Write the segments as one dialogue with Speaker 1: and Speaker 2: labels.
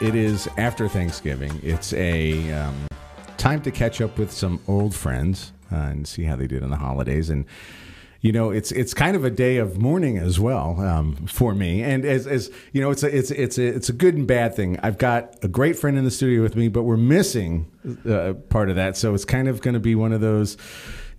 Speaker 1: It is after Thanksgiving. It's a um, time to catch up with some old friends uh, and see how they did in the holidays. And you know, it's it's kind of a day of mourning as well um, for me. And as, as you know, it's a it's it's a, it's a good and bad thing. I've got a great friend in the studio with me, but we're missing uh, part of that. So it's kind of going to be one of those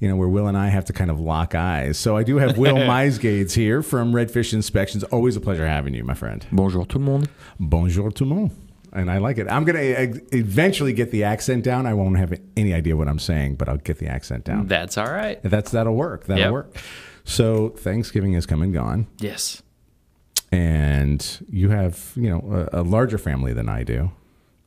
Speaker 1: you know, where Will and I have to kind of lock eyes. So I do have Will Meisgades here from Redfish Inspections. Always a pleasure having you, my friend.
Speaker 2: Bonjour tout le monde.
Speaker 1: Bonjour tout le monde. And I like it. I'm going to eh, eh, eventually get the accent down. I won't have any idea what I'm saying, but I'll get the accent down.
Speaker 2: That's all right.
Speaker 1: That's that'll work. That'll
Speaker 2: Yep.
Speaker 1: work. So Thanksgiving has come and gone,
Speaker 2: Yes.
Speaker 1: and you have you know a, a larger family than I do.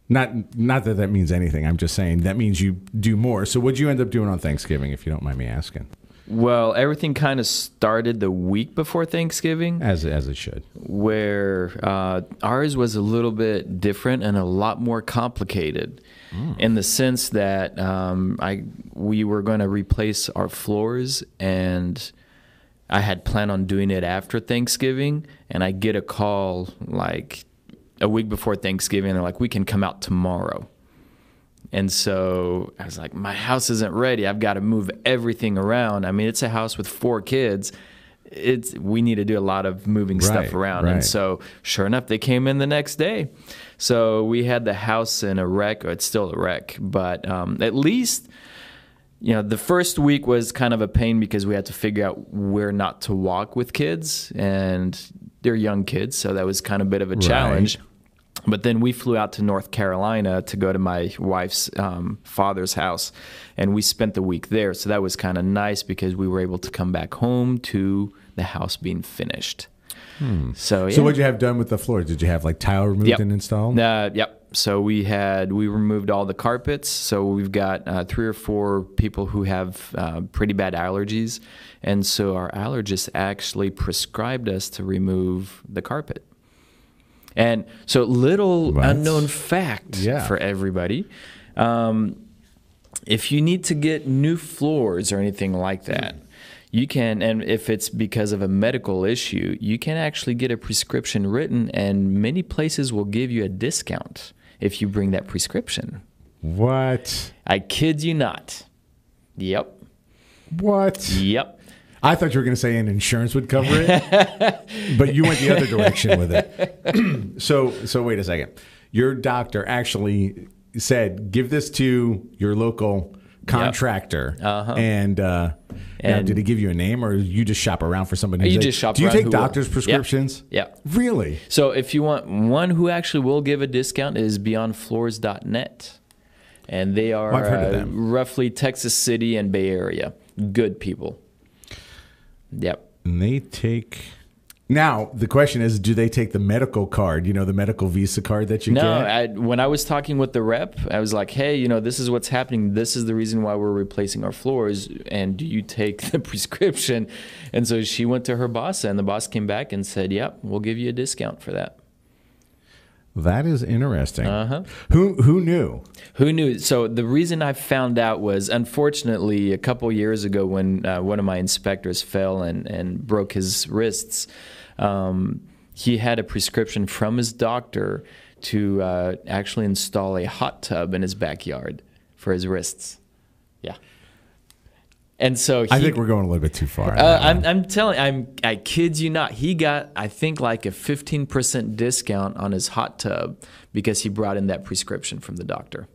Speaker 1: Not not that that means anything. I'm just saying that means you do more. So what'd you end up doing on Thanksgiving, if you don't mind me asking?
Speaker 2: Well, everything kind of started the week before Thanksgiving,
Speaker 1: As as it should.
Speaker 2: where uh, ours was a little bit different and a lot more complicated, in the sense that um, I we were going to replace our floors, and I had planned on doing it after Thanksgiving, and I get a call like a week before Thanksgiving. And they're like, "We can come out tomorrow." And so I was like, my house isn't ready. I've got to move everything around. I mean, it's a house with four kids. It's we need to do a lot of moving
Speaker 1: Right,
Speaker 2: stuff around.
Speaker 1: right.
Speaker 2: And so sure enough, they came in the next day. So we had the house in a wreck, or it's still a wreck, but um, at least you know, the first week was kind of a pain because we had to figure out where not to walk with kids, and they're young kids, so that was kind of a bit of a challenge. But then we flew out to North Carolina to go to my wife's um, father's house, and we spent the week there. So that was kind of nice because we were able to come back home to the house being finished. So yeah.
Speaker 1: So what'd you have done with the floor? Did you have like tile removed
Speaker 2: Yep.
Speaker 1: and installed?
Speaker 2: Uh, yep. So we had we removed all the carpets. So we've got uh, three or four people who have uh, pretty bad allergies, and so our allergist actually prescribed us to remove the carpet. And so, little
Speaker 1: What?
Speaker 2: unknown fact
Speaker 1: Yeah.
Speaker 2: for everybody. Um, if you need to get new floors or anything like that, you can, and if it's because of a medical issue, you can actually get a prescription written, and many places will give you a discount if you bring that prescription.
Speaker 1: What?
Speaker 2: I kid you not. Yep.
Speaker 1: What?
Speaker 2: Yep.
Speaker 1: I thought you were going to say an insurance would cover it, but you went the other direction with it. so, so wait a second. Your doctor actually said, "Give this to your local contractor."
Speaker 2: Uh-huh.
Speaker 1: And, uh, now,
Speaker 2: And-
Speaker 1: did he give you a name, or you just shop around for somebody? who's
Speaker 2: You
Speaker 1: like-
Speaker 2: just shop
Speaker 1: Do you take
Speaker 2: who will-
Speaker 1: doctors'
Speaker 2: Yeah.
Speaker 1: prescriptions?
Speaker 2: Yeah.
Speaker 1: Really?
Speaker 2: So if you want one who actually will give a discount is beyondfloors.net. And they are
Speaker 1: Oh, I've heard of
Speaker 2: uh, roughly Texas City and Bay Area. Good people. Yep.
Speaker 1: And they take. Now the question is, do they take the medical card? You know, the medical Visa card that you
Speaker 2: No,
Speaker 1: get.
Speaker 2: I, when I was talking with the rep, I was like, "Hey, you know, this is what's happening. This is the reason why we're replacing our floors. And do you take the prescription?" And so she went to her boss, and the boss came back and said, "Yep, we'll give you a discount for that."
Speaker 1: That is interesting.
Speaker 2: Uh-huh.
Speaker 1: Who who knew?
Speaker 2: Who knew? So the reason I found out was, unfortunately, a couple years ago when uh, one of my inspectors fell and, and broke his wrists, um, he had a prescription from his doctor to uh, actually install a hot tub in his backyard for his wrists. Yeah. And so he,
Speaker 1: I think we're going a little bit too far.
Speaker 2: uh, I'm, I'm telling, I'm, I kid you not. He got, I think, like a 15% discount on his hot tub because he brought in that prescription from the doctor.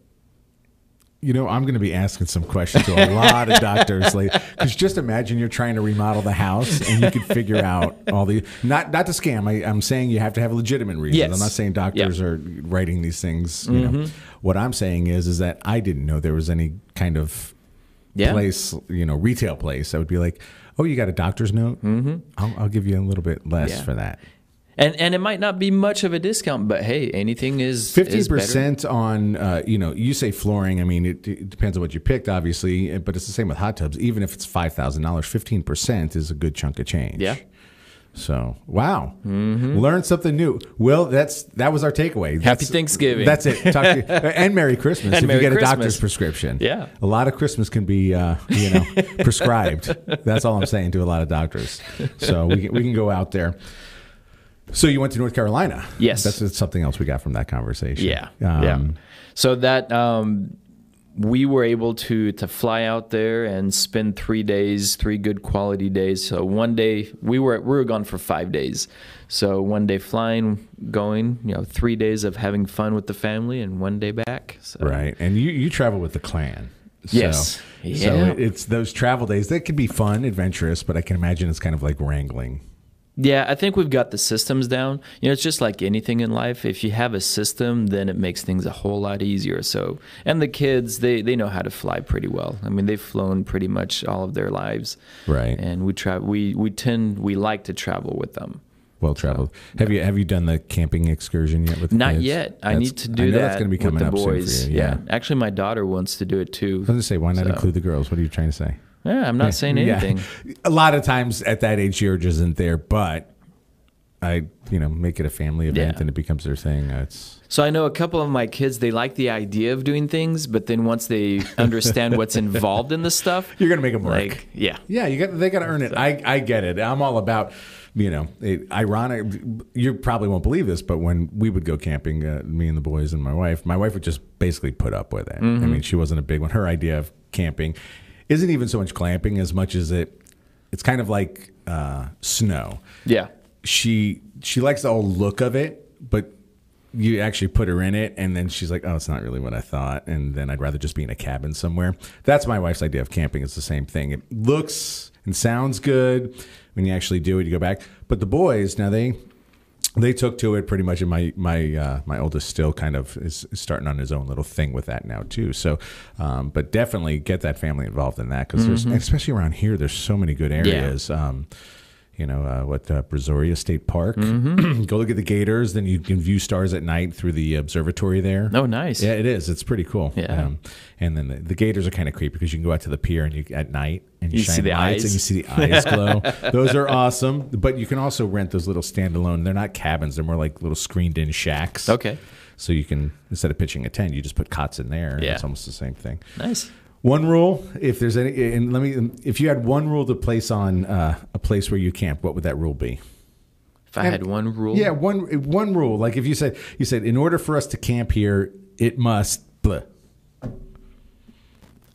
Speaker 1: you know, I'm going to be asking some questions to a lot of doctors later. Because just imagine you're trying to remodel the house and you could figure out all the not not to scam. I, I'm saying you have to have legitimate reasons.
Speaker 2: Yes.
Speaker 1: I'm not saying doctors
Speaker 2: Yeah.
Speaker 1: are writing these things. You know, what I'm saying is is that I didn't know there was any kind of
Speaker 2: Yeah.
Speaker 1: place, you know, retail place. I would be like, oh, you got a doctor's note? Mm-hmm. I'll, I'll give you a little bit less
Speaker 2: Yeah.
Speaker 1: for that.
Speaker 2: And and it might not be much of a discount, but hey, anything is
Speaker 1: Fifteen
Speaker 2: is better.
Speaker 1: percent on, uh, you know, you say flooring. I mean, it, it depends on what you picked, obviously, but it's the same with hot tubs. Even if it's five thousand dollars, fifteen percent is a good chunk of change.
Speaker 2: Yeah.
Speaker 1: So wow, learn something new. Well, that's that was our takeaway.
Speaker 2: Happy
Speaker 1: That's-
Speaker 2: Thanksgiving.
Speaker 1: That's it. Talk to you. and Merry Christmas
Speaker 2: And
Speaker 1: if
Speaker 2: Merry
Speaker 1: you get a doctor's prescription.
Speaker 2: Yeah.
Speaker 1: a lot of Christmas can be, uh, you know, prescribed. That's all I'm saying to a lot of doctors. So we can, we can go out there. So you went to North Carolina.
Speaker 2: Yes.
Speaker 1: That's, that's something else we got from that conversation.
Speaker 2: Yeah,
Speaker 1: Um,
Speaker 2: yeah. So that um, we were able to to fly out there and spend three days, three good quality days. So one day we were we were gone for five days. So one day flying, going, you know, three days of having fun with the family, and one day back. So.
Speaker 1: Right. And you, you travel with the clan. So,
Speaker 2: Yes. Yeah.
Speaker 1: it- it's those travel days that can be fun, adventurous, but I can imagine it's kind of like wrangling.
Speaker 2: Yeah, I think we've got the systems down. You know, it's just like anything in life. If you have a system, then it makes things a whole lot easier. So, and the kids, they they know how to fly pretty well. I mean, they've flown pretty much all of their lives.
Speaker 1: Right.
Speaker 2: And we travel. we we tend we like to travel with them.
Speaker 1: Well traveled. Have you have you done the camping excursion yet with the
Speaker 2: Not
Speaker 1: kids?
Speaker 2: yet. I
Speaker 1: That's-
Speaker 2: need to do
Speaker 1: I know
Speaker 2: that
Speaker 1: That's going to be coming
Speaker 2: with the
Speaker 1: up
Speaker 2: boys.
Speaker 1: soon for you. Yeah.
Speaker 2: Actually, my daughter wants to do it too.
Speaker 1: I was going to say, why not
Speaker 2: So-
Speaker 1: include the girls? What are you trying to say?
Speaker 2: Yeah, I'm not saying anything. Yeah.
Speaker 1: A lot of times at that age, the urge isn't there, but I, you know, make it a family event
Speaker 2: Yeah.
Speaker 1: and it becomes their thing. It's
Speaker 2: So I know a couple of my kids, they like the idea of doing things, but then once they understand what's involved in the stuff,
Speaker 1: you're going to make them work.
Speaker 2: like, yeah.
Speaker 1: Yeah, you got they got to earn it. I I get it. I'm all about you know, it, ironic. You probably won't believe this, but when we would go camping, uh, me and the boys and my wife, my wife would just basically put up with it. I mean, she wasn't a big one. Her idea of camping isn't even so much glamping as much as it. It's kind of like uh, snow.
Speaker 2: Yeah.
Speaker 1: She she likes the whole look of it, but you actually put her in it and then she's like oh it's not really what i thought and then i'd rather just be in a cabin somewhere that's my wife's idea of camping it's the same thing it looks and sounds good when you actually do it you go back but the boys now they they took to it pretty much and my my uh, my oldest still kind of is starting on his own little thing with that now too. So um, but definitely get that family involved in that because there's especially around here there's so many good areas. Um, you know uh, what uh, Brazoria State Park. Go look at the gators. Then you can view stars at night through the observatory there.
Speaker 2: Oh, nice.
Speaker 1: Yeah, it is. It's pretty cool.
Speaker 2: Yeah.
Speaker 1: Um, and then the, the gators are kind of creepy because you can go out to the pier and you at night and you,
Speaker 2: You
Speaker 1: shine
Speaker 2: see the
Speaker 1: lights and
Speaker 2: eyes.
Speaker 1: you see the eyes glow. Those are awesome. But you can also rent those little standalone. They're not cabins. They're more like little screened in shacks.
Speaker 2: Okay.
Speaker 1: So you can instead of pitching a tent, you just put cots in there.
Speaker 2: Yeah.
Speaker 1: It's almost the same thing.
Speaker 2: Nice.
Speaker 1: One rule, if there's any, and let me, if you had one rule to place on uh, a place where you camp, what would that rule be?
Speaker 2: If I had one rule,
Speaker 1: Yeah, one one rule. Like if you said, you said, in order for us to camp here, it must. Blah.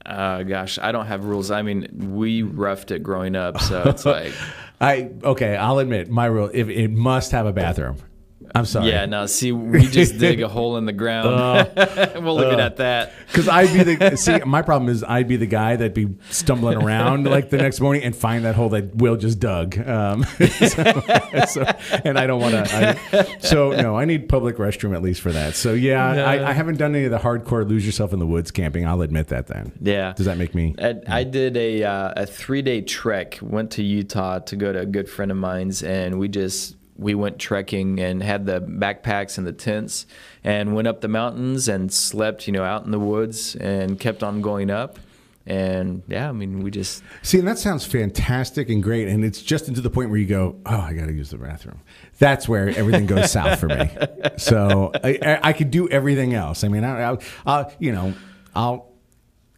Speaker 2: uh, gosh, I don't have rules. I mean, we roughed it growing up, so it's like,
Speaker 1: I okay. I'll admit my rule. If it must have a bathroom, I'm sorry.
Speaker 2: yeah. Now, see, we just dig a hole in the ground. we'll leave it at that.
Speaker 1: Because I'd be the see. My problem is I'd be the guy that'd be stumbling around like the next morning and find that hole that Will just dug. Um, so, so- and I don't want to. So no, I need public restroom at least for that. So yeah, I, I haven't done any of the hardcore lose yourself in the woods camping. I'll admit that. Then
Speaker 2: Yeah.
Speaker 1: does that make me?
Speaker 2: I, I did a uh, a three day trek. Went to Utah to go to a good friend of mine's, and we just we went trekking and had the backpacks and the tents, and went up the mountains and slept, you know, out in the woods, and kept on going up. And yeah, I mean, we just
Speaker 1: See, and that sounds fantastic and great, and it's just into the point where you go, "Oh, I got to use the bathroom." That's where everything goes south for me. So I, I, I could do everything else. I mean, I, I, I'll, you know, I'll.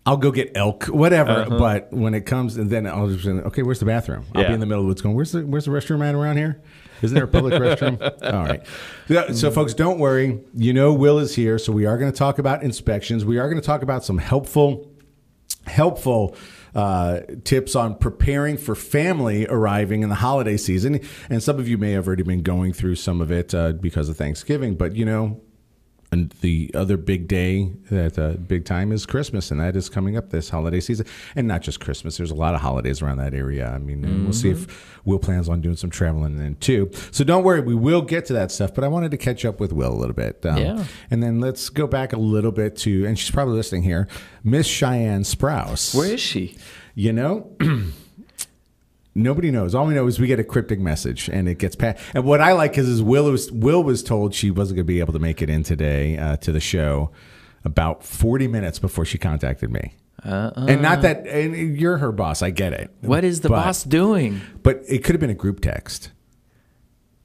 Speaker 1: I'll go get elk, whatever. Uh-huh. But when it comes, and then I'll just okay, where's the bathroom? I'll be in the middle of the woods, going, "Where's the Where's the restroom at around here? Isn't there a public restroom?" All right. So, so, folks, don't worry. You know, Will is here, so we are going to talk about inspections. We are going to talk about some helpful helpful uh, tips on preparing for family arriving in the holiday season. And some of you may have already been going through some of it uh, because of Thanksgiving, but you know, and the other big day that uh, big time is Christmas, and that is coming up this holiday season. And not just Christmas; there's a lot of holidays around that area. I mean, and we'll see if Will plans on doing some traveling then too. So don't worry, we will get to that stuff. But I wanted to catch up with Will a little bit, um,
Speaker 2: Yeah.
Speaker 1: and then let's go back a little bit to, and she's probably listening here, Miss Cheyenne Sprouse.
Speaker 2: where is she?
Speaker 1: You know, nobody knows. All we know is we get a cryptic message, and it gets passed. And what I like is, is Will was Will was told she wasn't going to be able to make it in today uh, to the show about forty minutes before she contacted me. And not that and you're her boss. I get it.
Speaker 2: What is the
Speaker 1: But-
Speaker 2: boss doing?
Speaker 1: But it could have been a group text.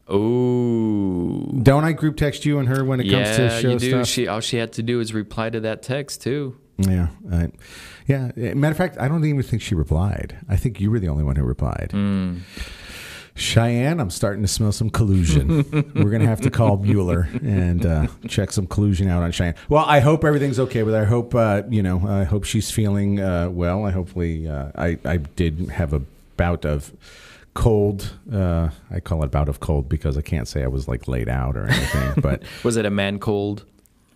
Speaker 2: Oh,
Speaker 1: Don't I group text you and her when it comes to
Speaker 2: yeah,
Speaker 1: show
Speaker 2: you do.
Speaker 1: stuff?
Speaker 2: She all she had to do is reply to that text too.
Speaker 1: Yeah, uh, yeah. Matter of fact, I don't even think she replied. I think you were the only one who replied.
Speaker 2: Hmm.
Speaker 1: Cheyenne, I'm starting to smell some collusion. We're gonna have to call Mueller and uh, check some collusion out on Cheyenne. Well, I hope everything's okay with her. I hope uh, you know. I hope she's feeling uh, well. I hopefully uh, I I did have a bout of cold. Uh, I call it bout of cold because I can't say I was like laid out or anything, but.
Speaker 2: Was it a man cold?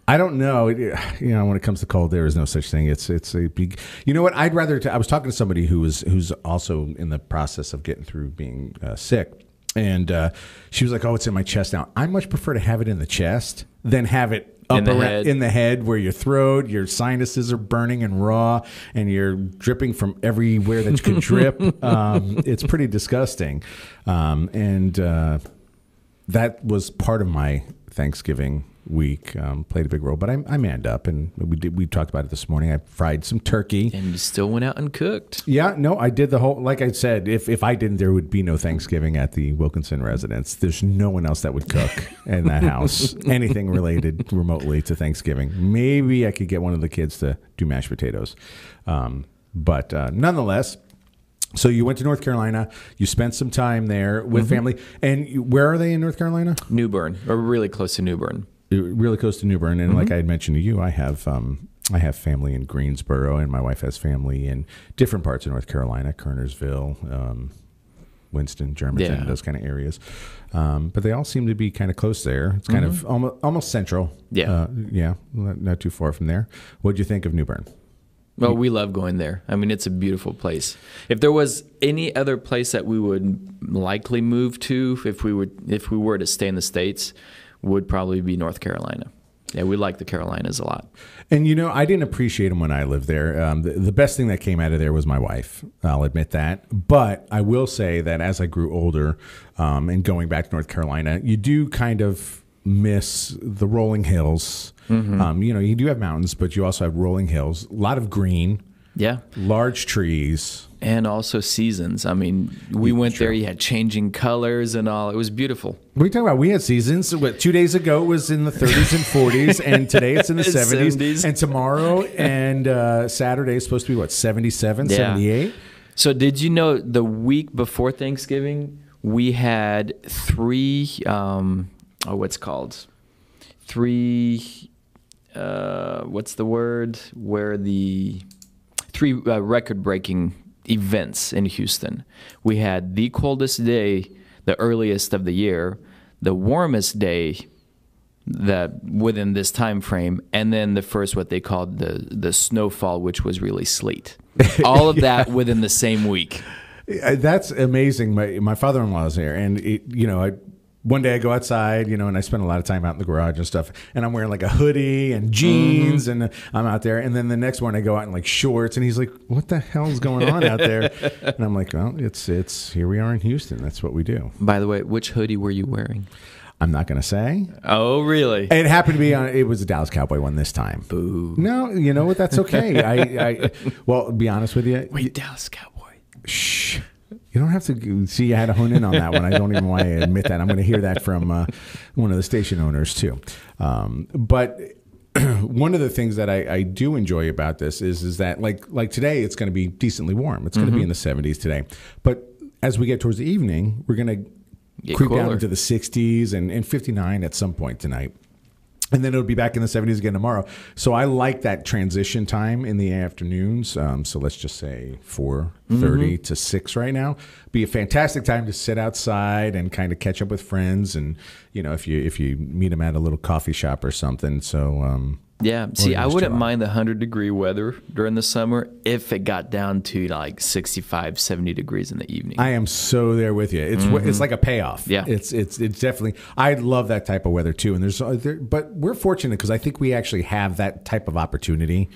Speaker 1: I don't know. You know, when it comes to cold, there is no such thing. It's it's a big. You know what? I'd rather. T- I was talking to somebody who was who's also in the process of getting through being uh, sick, and uh, she was like, "Oh, it's in my chest now." I much prefer to have it in the chest than have it up
Speaker 2: In the
Speaker 1: around,
Speaker 2: head.
Speaker 1: in the head where your throat, your sinuses are burning and raw, and you're dripping from everywhere that you can drip. Um, it's pretty disgusting, um, and. Uh, that was part of my Thanksgiving week. Um, played a big role, but I, I manned up, and we did. We talked about it this morning. I fried some turkey.
Speaker 2: And you still went out and cooked.
Speaker 1: Yeah, no, I did the whole. Like I said, if if I didn't, there would be no Thanksgiving at the Wilkinson residence. There's no one else that would cook in that house. Anything related remotely to Thanksgiving. Maybe I could get one of the kids to do mashed potatoes, um, but uh, nonetheless. So you went to North Carolina. You spent some time there with family, and you, where are they in North Carolina?
Speaker 2: New Bern, or really close to New Bern.
Speaker 1: really close to New Bern, and like I had mentioned to you, I have um, I have family in Greensboro, and my wife has family in different parts of North Carolina, Kernersville, um, Winston, Germantown,
Speaker 2: Yeah.
Speaker 1: those kind of areas. Um, but they all seem to be kind of close there. It's kind of almost almost central.
Speaker 2: Yeah.
Speaker 1: uh, yeah, not, not too far from there. What do you think of New Bern?
Speaker 2: Well, we love going there. I mean, it's a beautiful place. If there was any other place that we would likely move to, if we would, if we were to stay in the states, would probably be North Carolina. Yeah, we like the Carolinas a lot.
Speaker 1: And you know, I didn't appreciate them when I lived there. Um, the, the best thing that came out of there was my wife. I'll admit that. But I will say that as I grew older um, and going back to North Carolina, you do kind of miss the rolling hills. Um, you know, you do have mountains, but you also have rolling hills. A lot of green,
Speaker 2: Yeah,
Speaker 1: large trees.
Speaker 2: and also seasons. I mean, we went there. You had changing colors and all. It was beautiful.
Speaker 1: What are you talking about? We had seasons. What, two days ago it was in the 30s and 40s, and today it's in the 70s.
Speaker 2: 70s.
Speaker 1: And tomorrow and uh, Saturday is supposed to be what, 77,
Speaker 2: Yeah.
Speaker 1: 78?
Speaker 2: So, did you know the week before Thanksgiving, we had three, um, oh, what's called? Three, uh, what's the word? Where the three uh, record breaking events in Houston. We had the coldest day, the earliest of the year, the warmest day that within this time frame and then the first what they called the the snowfall which was really sleet all of that within the same week
Speaker 1: Uh, That's amazing. My my father in law is here, and it, you know, I one day I go outside, you know, and I spend a lot of time out in the garage and stuff, and I'm wearing like a hoodie and jeans, and uh, I'm out there, and then the next morning I go out in like shorts, and he's like, "What the hell's going on out there?" and I'm like, "Well, it's it's here we are in Houston. That's what we do."
Speaker 2: by the way which hoodie were you wearing
Speaker 1: I'm not going to say.
Speaker 2: oh really
Speaker 1: It happened to be on. It was a Dallas Cowboy one this time.
Speaker 2: Boo.
Speaker 1: No, you know what? That's okay. I, I well, be honest with you,
Speaker 2: wait dallas cowboy
Speaker 1: Shh. You don't have to see. I had to hone in on that one. I don't even want to admit that. I'm going to hear that from uh, one of the station owners too. Um, but one of the things that I, I do enjoy about this is is that like like today it's going to be decently warm. It's going to be in the 70s today. But as we get towards the evening, we're going to creep down into the 60s and, and 59 at some point tonight. And then it'll be back in the 70s again tomorrow. So I like that transition time in the afternoons. Um, so let's just say 4.30
Speaker 2: Mm-hmm.
Speaker 1: to 6 right now. Be a fantastic time to sit outside and kind of catch up with friends. And, you know, if you if you meet them at a little coffee shop or something. So, um,
Speaker 2: yeah see i wouldn't mind the 100 degree weather during the summer if it got down to like 65 70 degrees in the evening
Speaker 1: I am so there with you. It's it's like a payoff.
Speaker 2: Mm-hmm. Yeah.
Speaker 1: it's it's it's definitely. I love that type of weather too. And there's, uh, there, but we're fortunate because I think we actually have that type of opportunity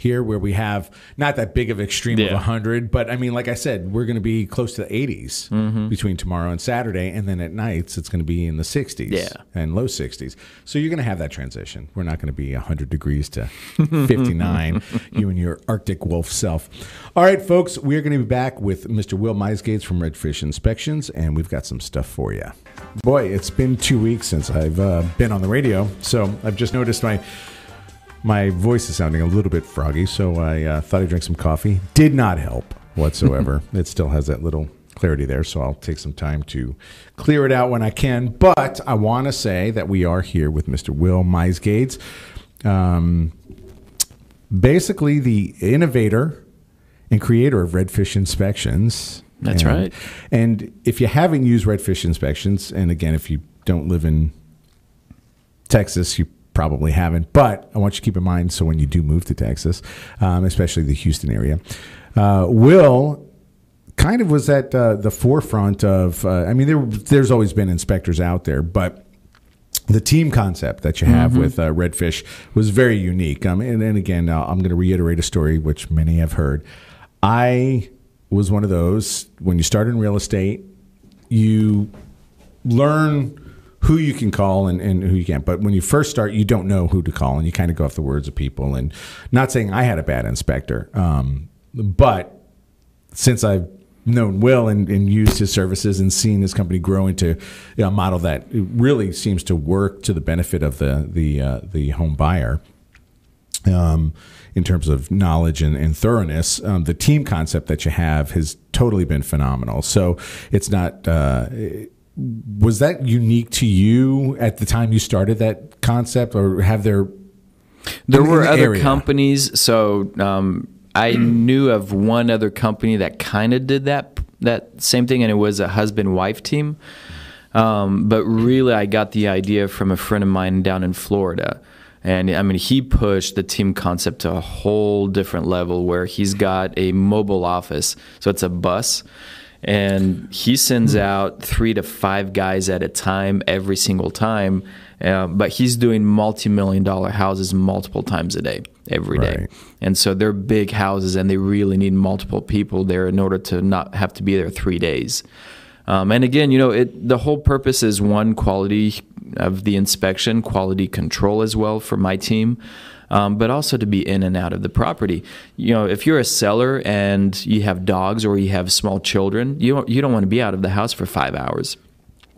Speaker 1: here, where we have not that big of extreme of
Speaker 2: Yeah.
Speaker 1: hundred, but I mean, like I said, we're going to be close to the 80s
Speaker 2: Mm-hmm.
Speaker 1: between tomorrow and Saturday, and then at nights it's going to be in the 60s
Speaker 2: Yeah.
Speaker 1: and low 60s. So you're going to have that transition. We're not going to be 100 degrees to 59, you and your Arctic wolf self. All right, folks, we're going to be back with Mr. Will Misgates from Redfish Inspections, and we've got some stuff for you. Boy, it's been two weeks since I've uh, been on the radio, so I've just noticed my my voice is sounding a little bit froggy, so I uh, thought I'd drink some coffee. Did not help whatsoever. it still has that little clarity there. So I'll take some time to clear it out when I can. But I want to say that we are here with Mr. Will Meisgades, um, basically the innovator and creator of Redfish Inspections.
Speaker 2: That's
Speaker 1: And-
Speaker 2: right.
Speaker 1: And if you haven't used Redfish Inspections, and again, if you don't live in Texas, you probably haven't. But I want you to keep in mind so when you do move to Texas, um, especially the Houston area, uh, Will kind of was at uh, the forefront of. Uh, I mean, there there's always been inspectors out there, but the team concept that you have with uh, Redfish was very unique. Um, and, and again, uh, I'm going to reiterate a story which many have heard. I was one of those when you start in real estate, you learn who you can call and, and who you can't. But when you first start, you don't know who to call, and you kind of go off the words of people. And not saying I had a bad inspector, um, but since I've known Will and, and used his services and seen his company grow into a model that really seems to work to the benefit of the the uh, the home buyer. Um, in terms of knowledge and, and thoroughness, um, the team concept that you have has totally been phenomenal. So it's not. Uh, was that unique to you at the time you started that concept, or have there?
Speaker 2: There were
Speaker 1: the
Speaker 2: other
Speaker 1: area?
Speaker 2: companies, so um, I knew of one other company that kind of did that that same thing, and it was a husband wife team. Um, but really, I got the idea from a friend of mine down in Florida. And I mean, he pushed the team concept to a whole different level where he's got a mobile office. So it's a bus. And he sends out three to five guys at a time every single time. Uh, but he's doing multi million dollar houses multiple times a day, every day.
Speaker 1: Right.
Speaker 2: And so they're big houses and they really need multiple people there in order to not have to be there three days. Um, and again, you know, it, the whole purpose is one quality of the inspection, quality control as well for my team, um, but also to be in and out of the property. You know, if you're a seller and you have dogs or you have small children, you don't, you don't want to be out of the house for five hours.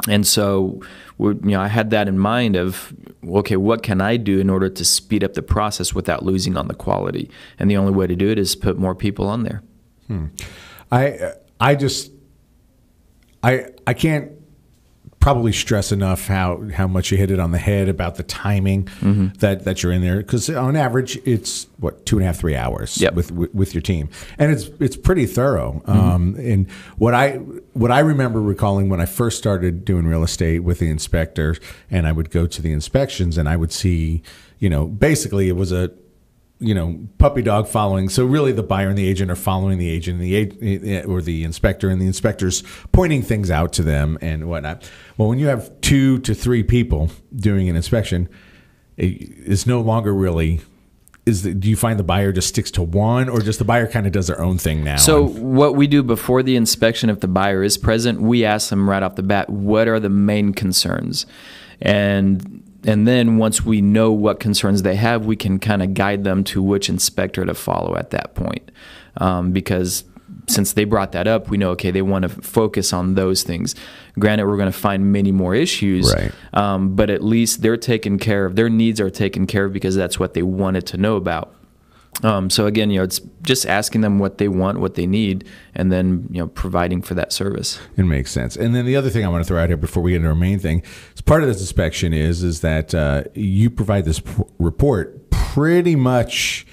Speaker 2: And so, you know, I had that in mind of, okay, what can I do in order to speed up the process without losing on the quality? And the only way to do it is put more people on there.
Speaker 1: I I just I I can't probably stress enough how how much you hit it on the head about the timing
Speaker 2: Mm-hmm.
Speaker 1: that that you're in there because on average it's what two and a half three hours
Speaker 2: Yep.
Speaker 1: with, with with your team and it's it's pretty thorough
Speaker 2: Mm-hmm.
Speaker 1: um, and what I what I remember recalling when I first started doing real estate with the inspector and I would go to the inspections and I would see you know basically it was a you know, puppy dog following. So really, the buyer and the agent are following the agent, and the ag- eh, or the inspector, and the inspector's pointing things out to them and whatnot. Well, when you have two to three people doing an inspection, eh, it is no longer really. Is the, do you find the buyer just sticks to one, or just the buyer kind of does their own thing now?
Speaker 2: So what we do before the inspection, if the buyer is present, we ask them right off the bat, what are the main concerns, and and then once we know what concerns they have, we can kind of guide them to which inspector to follow at that point, um, because. Since they brought that up, we know okay they want to focus on those things. Granted, we're going to find many more issues,
Speaker 1: Right.
Speaker 2: um, but at least they're taken care of. Their needs are taken care of because that's what they wanted to know about. Um, so again, you know, it's just asking them what they want, what they need, and then you know, providing for that service.
Speaker 1: It makes sense. And then the other thing I want to throw out here before we get into our main thing, is part of this inspection is is that uh, you provide this p- report pretty much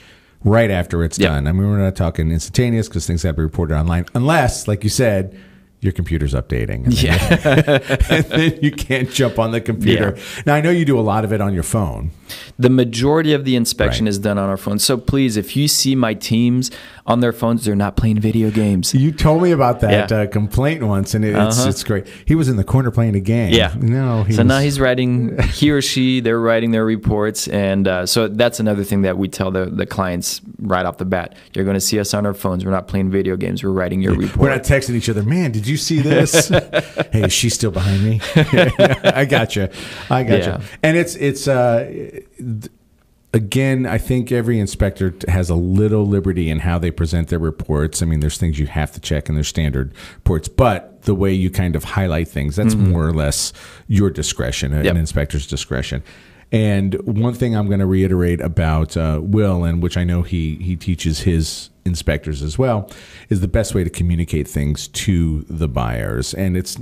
Speaker 1: right after it's
Speaker 2: Yeah.
Speaker 1: done. I mean, we're not talking instantaneous because things have to be reported online, unless, like you said, your computer's updating. And then,
Speaker 2: Yeah.
Speaker 1: and then you can't jump on the computer. Now, I know you do a lot of it on your phone.
Speaker 2: The majority of the inspection
Speaker 1: Right.
Speaker 2: is done on our phones. So please, if you see my teams on their phones, they're not playing video games.
Speaker 1: You told me about that
Speaker 2: Yeah.
Speaker 1: uh, complaint once, and it, it's
Speaker 2: Uh-huh.
Speaker 1: it's great. He was in the corner playing a game.
Speaker 2: Yeah.
Speaker 1: No. He
Speaker 2: so
Speaker 1: was,
Speaker 2: now he's writing, he or she, they're writing their reports. And uh, so that's another thing that we tell the, the clients right off the bat. You're going to see us on our phones. We're not playing video games. We're writing your report.
Speaker 1: We're not texting each other. Man, did you see this? hey, is she still behind me? I got you. I got
Speaker 2: Yeah.
Speaker 1: you. And it's it's uh, again. I think every inspector has a little liberty in how they present their reports. I mean, there's things you have to check in their standard reports, but the way you kind of highlight things, that's more or less your discretion,
Speaker 2: Mm-hmm. Yep.
Speaker 1: an inspector's discretion. And one thing I'm going to reiterate about uh, Will, and which I know he he teaches his inspectors as well, is the best way to communicate things to the buyers. And it's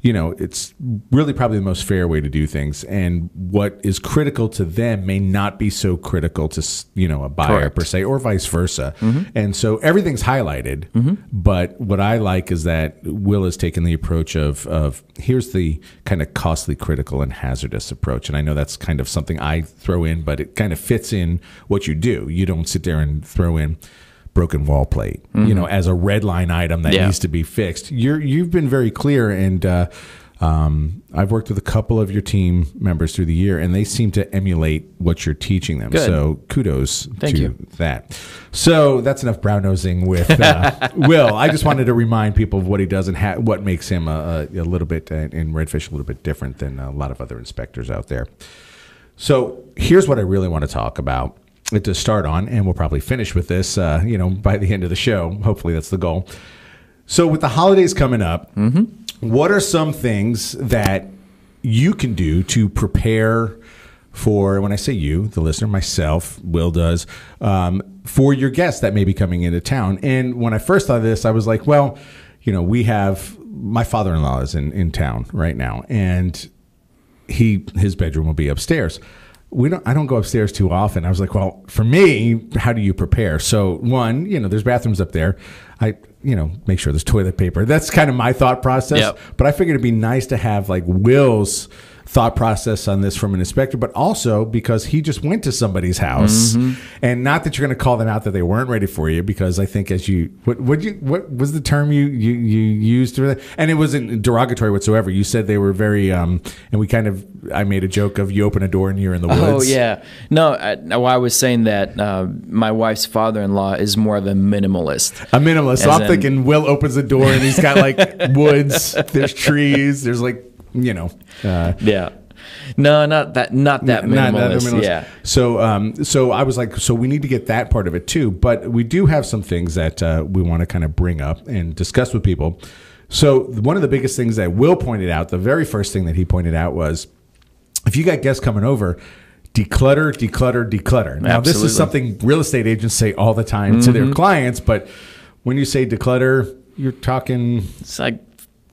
Speaker 1: you know, it's really probably the most fair way to do things. And what is critical to them may not be so critical to, you know, a buyer
Speaker 2: Correct.
Speaker 1: per se or vice versa.
Speaker 2: Mm-hmm.
Speaker 1: And so everything's highlighted. But what I like is that Will has taken the approach of, of here's the kind of costly, critical, and hazardous approach. And I know that's kind of something I throw in, but it kind of fits in what you do. You don't sit there and throw in, broken wall plate, you know, as a red line item that
Speaker 2: Mm-hmm. Yeah.
Speaker 1: needs to be fixed. You're you've been very clear, and uh, um, I've worked with a couple of your team members through the year, and they seem to emulate what you're teaching them.
Speaker 2: Good.
Speaker 1: So kudos
Speaker 2: Thank
Speaker 1: to
Speaker 2: you.
Speaker 1: that. So that's enough brown nosing with uh, Will. I just wanted to remind people of what he does and ha- what makes him a, a, a little bit uh, in Redfish a little bit different than a lot of other inspectors out there. So here's what I really want to talk about to start on, and we'll probably finish with this, uh, you know, by the end of the show. Hopefully, that's the goal. So, with the holidays coming up, what are some things that you can do to prepare for? When I say you, the listener, myself, Will does, um, for your guests that may be coming into town. And when I first thought of this, I was like, well, you know, we have my father-in-law is in, in town right now, and he his bedroom will be upstairs. We don't. I don't go upstairs too often. I was like, well, for me, how do you prepare? So one, you know, there's bathrooms up there. I, you know, make sure there's toilet paper. That's kind of my thought process.
Speaker 2: Yep.
Speaker 1: But I figured it'd be nice to have like Will's thought process on this from an inspector, but also because he just went to somebody's house, and not that you're going to call them out that they weren't ready for you, because I think as you what what you what was the term you you, you used for that, and it wasn't derogatory whatsoever. You said they were very, um, and we kind of I made a joke of you open a door and you're in the woods.
Speaker 2: Oh yeah, no. I, no, I was saying that uh, my wife's father-in-law is more of a minimalist.
Speaker 1: A minimalist. So I'm
Speaker 2: in-
Speaker 1: thinking Will opens the door and he's got like woods. There's trees. There's like you know. Uh,
Speaker 2: Yeah, no, not that, not that minimalist.
Speaker 1: not minimalist.
Speaker 2: Yeah,
Speaker 1: So, um, so I was like, so we need to get that part of it too. But we do have some things that uh, we want to kind of bring up and discuss with people. So one of the biggest things that Will pointed out, the very first thing that he pointed out was, if you got guests coming over. Declutter, declutter, declutter. Now, this is something real estate agents say all the time to their clients, but when you say declutter, you're talking
Speaker 2: it's like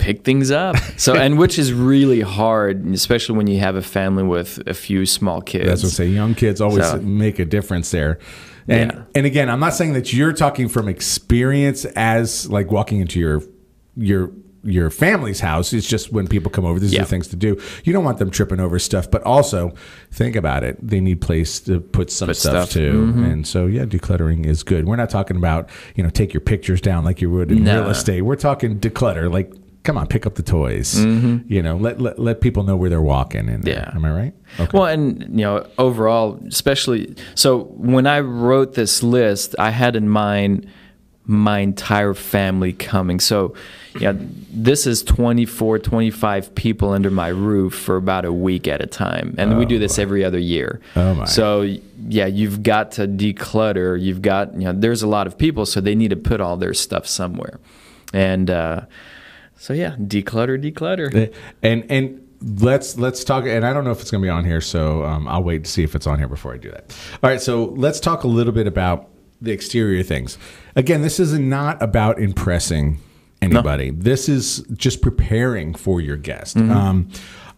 Speaker 2: pick things up. So, and which is really hard, especially when you have a family with a few small kids.
Speaker 1: That's what I say. Young kids always
Speaker 2: So-
Speaker 1: make a difference there. And
Speaker 2: Yeah.
Speaker 1: and again, I'm not saying that you're talking from experience as like walking into your your your family's house. It's just when people come over, these are
Speaker 2: Yeah.
Speaker 1: the things to do. You don't want them tripping over stuff, but also think about it. They need place to put some
Speaker 2: Put
Speaker 1: stuff,
Speaker 2: stuff. Mm-hmm.
Speaker 1: too. And so yeah, decluttering is good. We're not talking about, you know, take your pictures down like you would in
Speaker 2: No.
Speaker 1: real estate. We're talking declutter, like come on, pick up the toys. You know, let, let let people know where they're walking.
Speaker 2: Mm-hmm. Yeah.
Speaker 1: Am I right? Okay.
Speaker 2: Well, and you know, overall, especially so when I wrote this list, I had in mind my entire family coming. So, yeah, this is 24, 25 people under my roof for about a week at a time. And we do this every other year.
Speaker 1: Oh, my.
Speaker 2: So, yeah, you've got to declutter. You've got, you know, there's a lot of people, so they need to put all their stuff somewhere. And uh, so, yeah, declutter, declutter.
Speaker 1: and and let's let's talk and i don't know if it's going to be on here so um, i'll wait to see if it's on here before i do that. All right so let's talk a little bit about the exterior things. Again this is not about impressing anybody. This is just preparing for your guest. Um,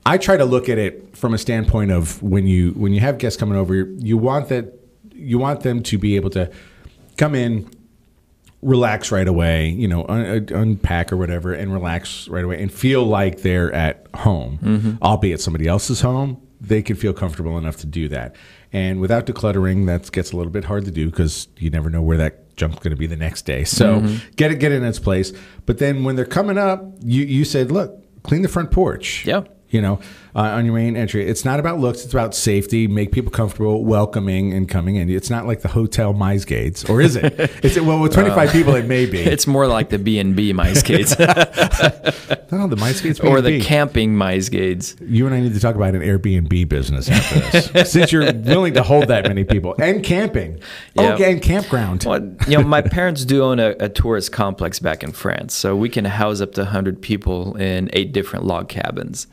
Speaker 1: i try to look at it from a standpoint of when you when you have guests coming over you want that you want them to be able to come in relax right away, you know, un- unpack or whatever, and relax right away and feel like they're at home, mm-hmm. albeit somebody else's home. They can feel comfortable enough to do that. And without decluttering, that gets a little bit hard to do because you never know where that junk's going to be the next day. So mm-hmm. get it, get it in its place. But then when they're coming up, you you said, look, clean the front porch.
Speaker 2: Yeah.
Speaker 1: You know, uh, on your main entry, it's not about looks; it's about safety. Make people comfortable, welcoming, and coming in. It's not like the hotel Mice Gates, or is it? It's well, with twenty five people, it may be.
Speaker 2: It's more like the B and B mice gates
Speaker 1: no, the Mice Gates
Speaker 2: or the
Speaker 1: B&B.
Speaker 2: camping mice gates.
Speaker 1: You and I need to talk about an Airbnb business after this, since you're willing to hold that many people and camping.
Speaker 2: Yeah.
Speaker 1: Okay, and campground.
Speaker 2: Well, you know, my parents do own a, a tourist complex back in France, so we can house up to 100 people in eight different log cabins.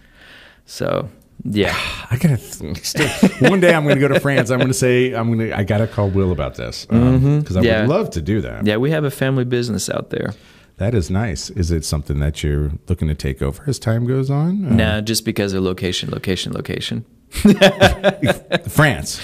Speaker 2: So Yeah.
Speaker 1: I gotta still, one day I'm gonna go to France. I'm gonna say I'm gonna I gotta call Will about this because I
Speaker 2: Mm-hmm. Yeah.
Speaker 1: would love to do that.
Speaker 2: Yeah, we have a family business out there.
Speaker 1: That is nice. Is it something that you're looking to take over as time goes on? No,
Speaker 2: Nah, just because of location, location, location.
Speaker 1: France.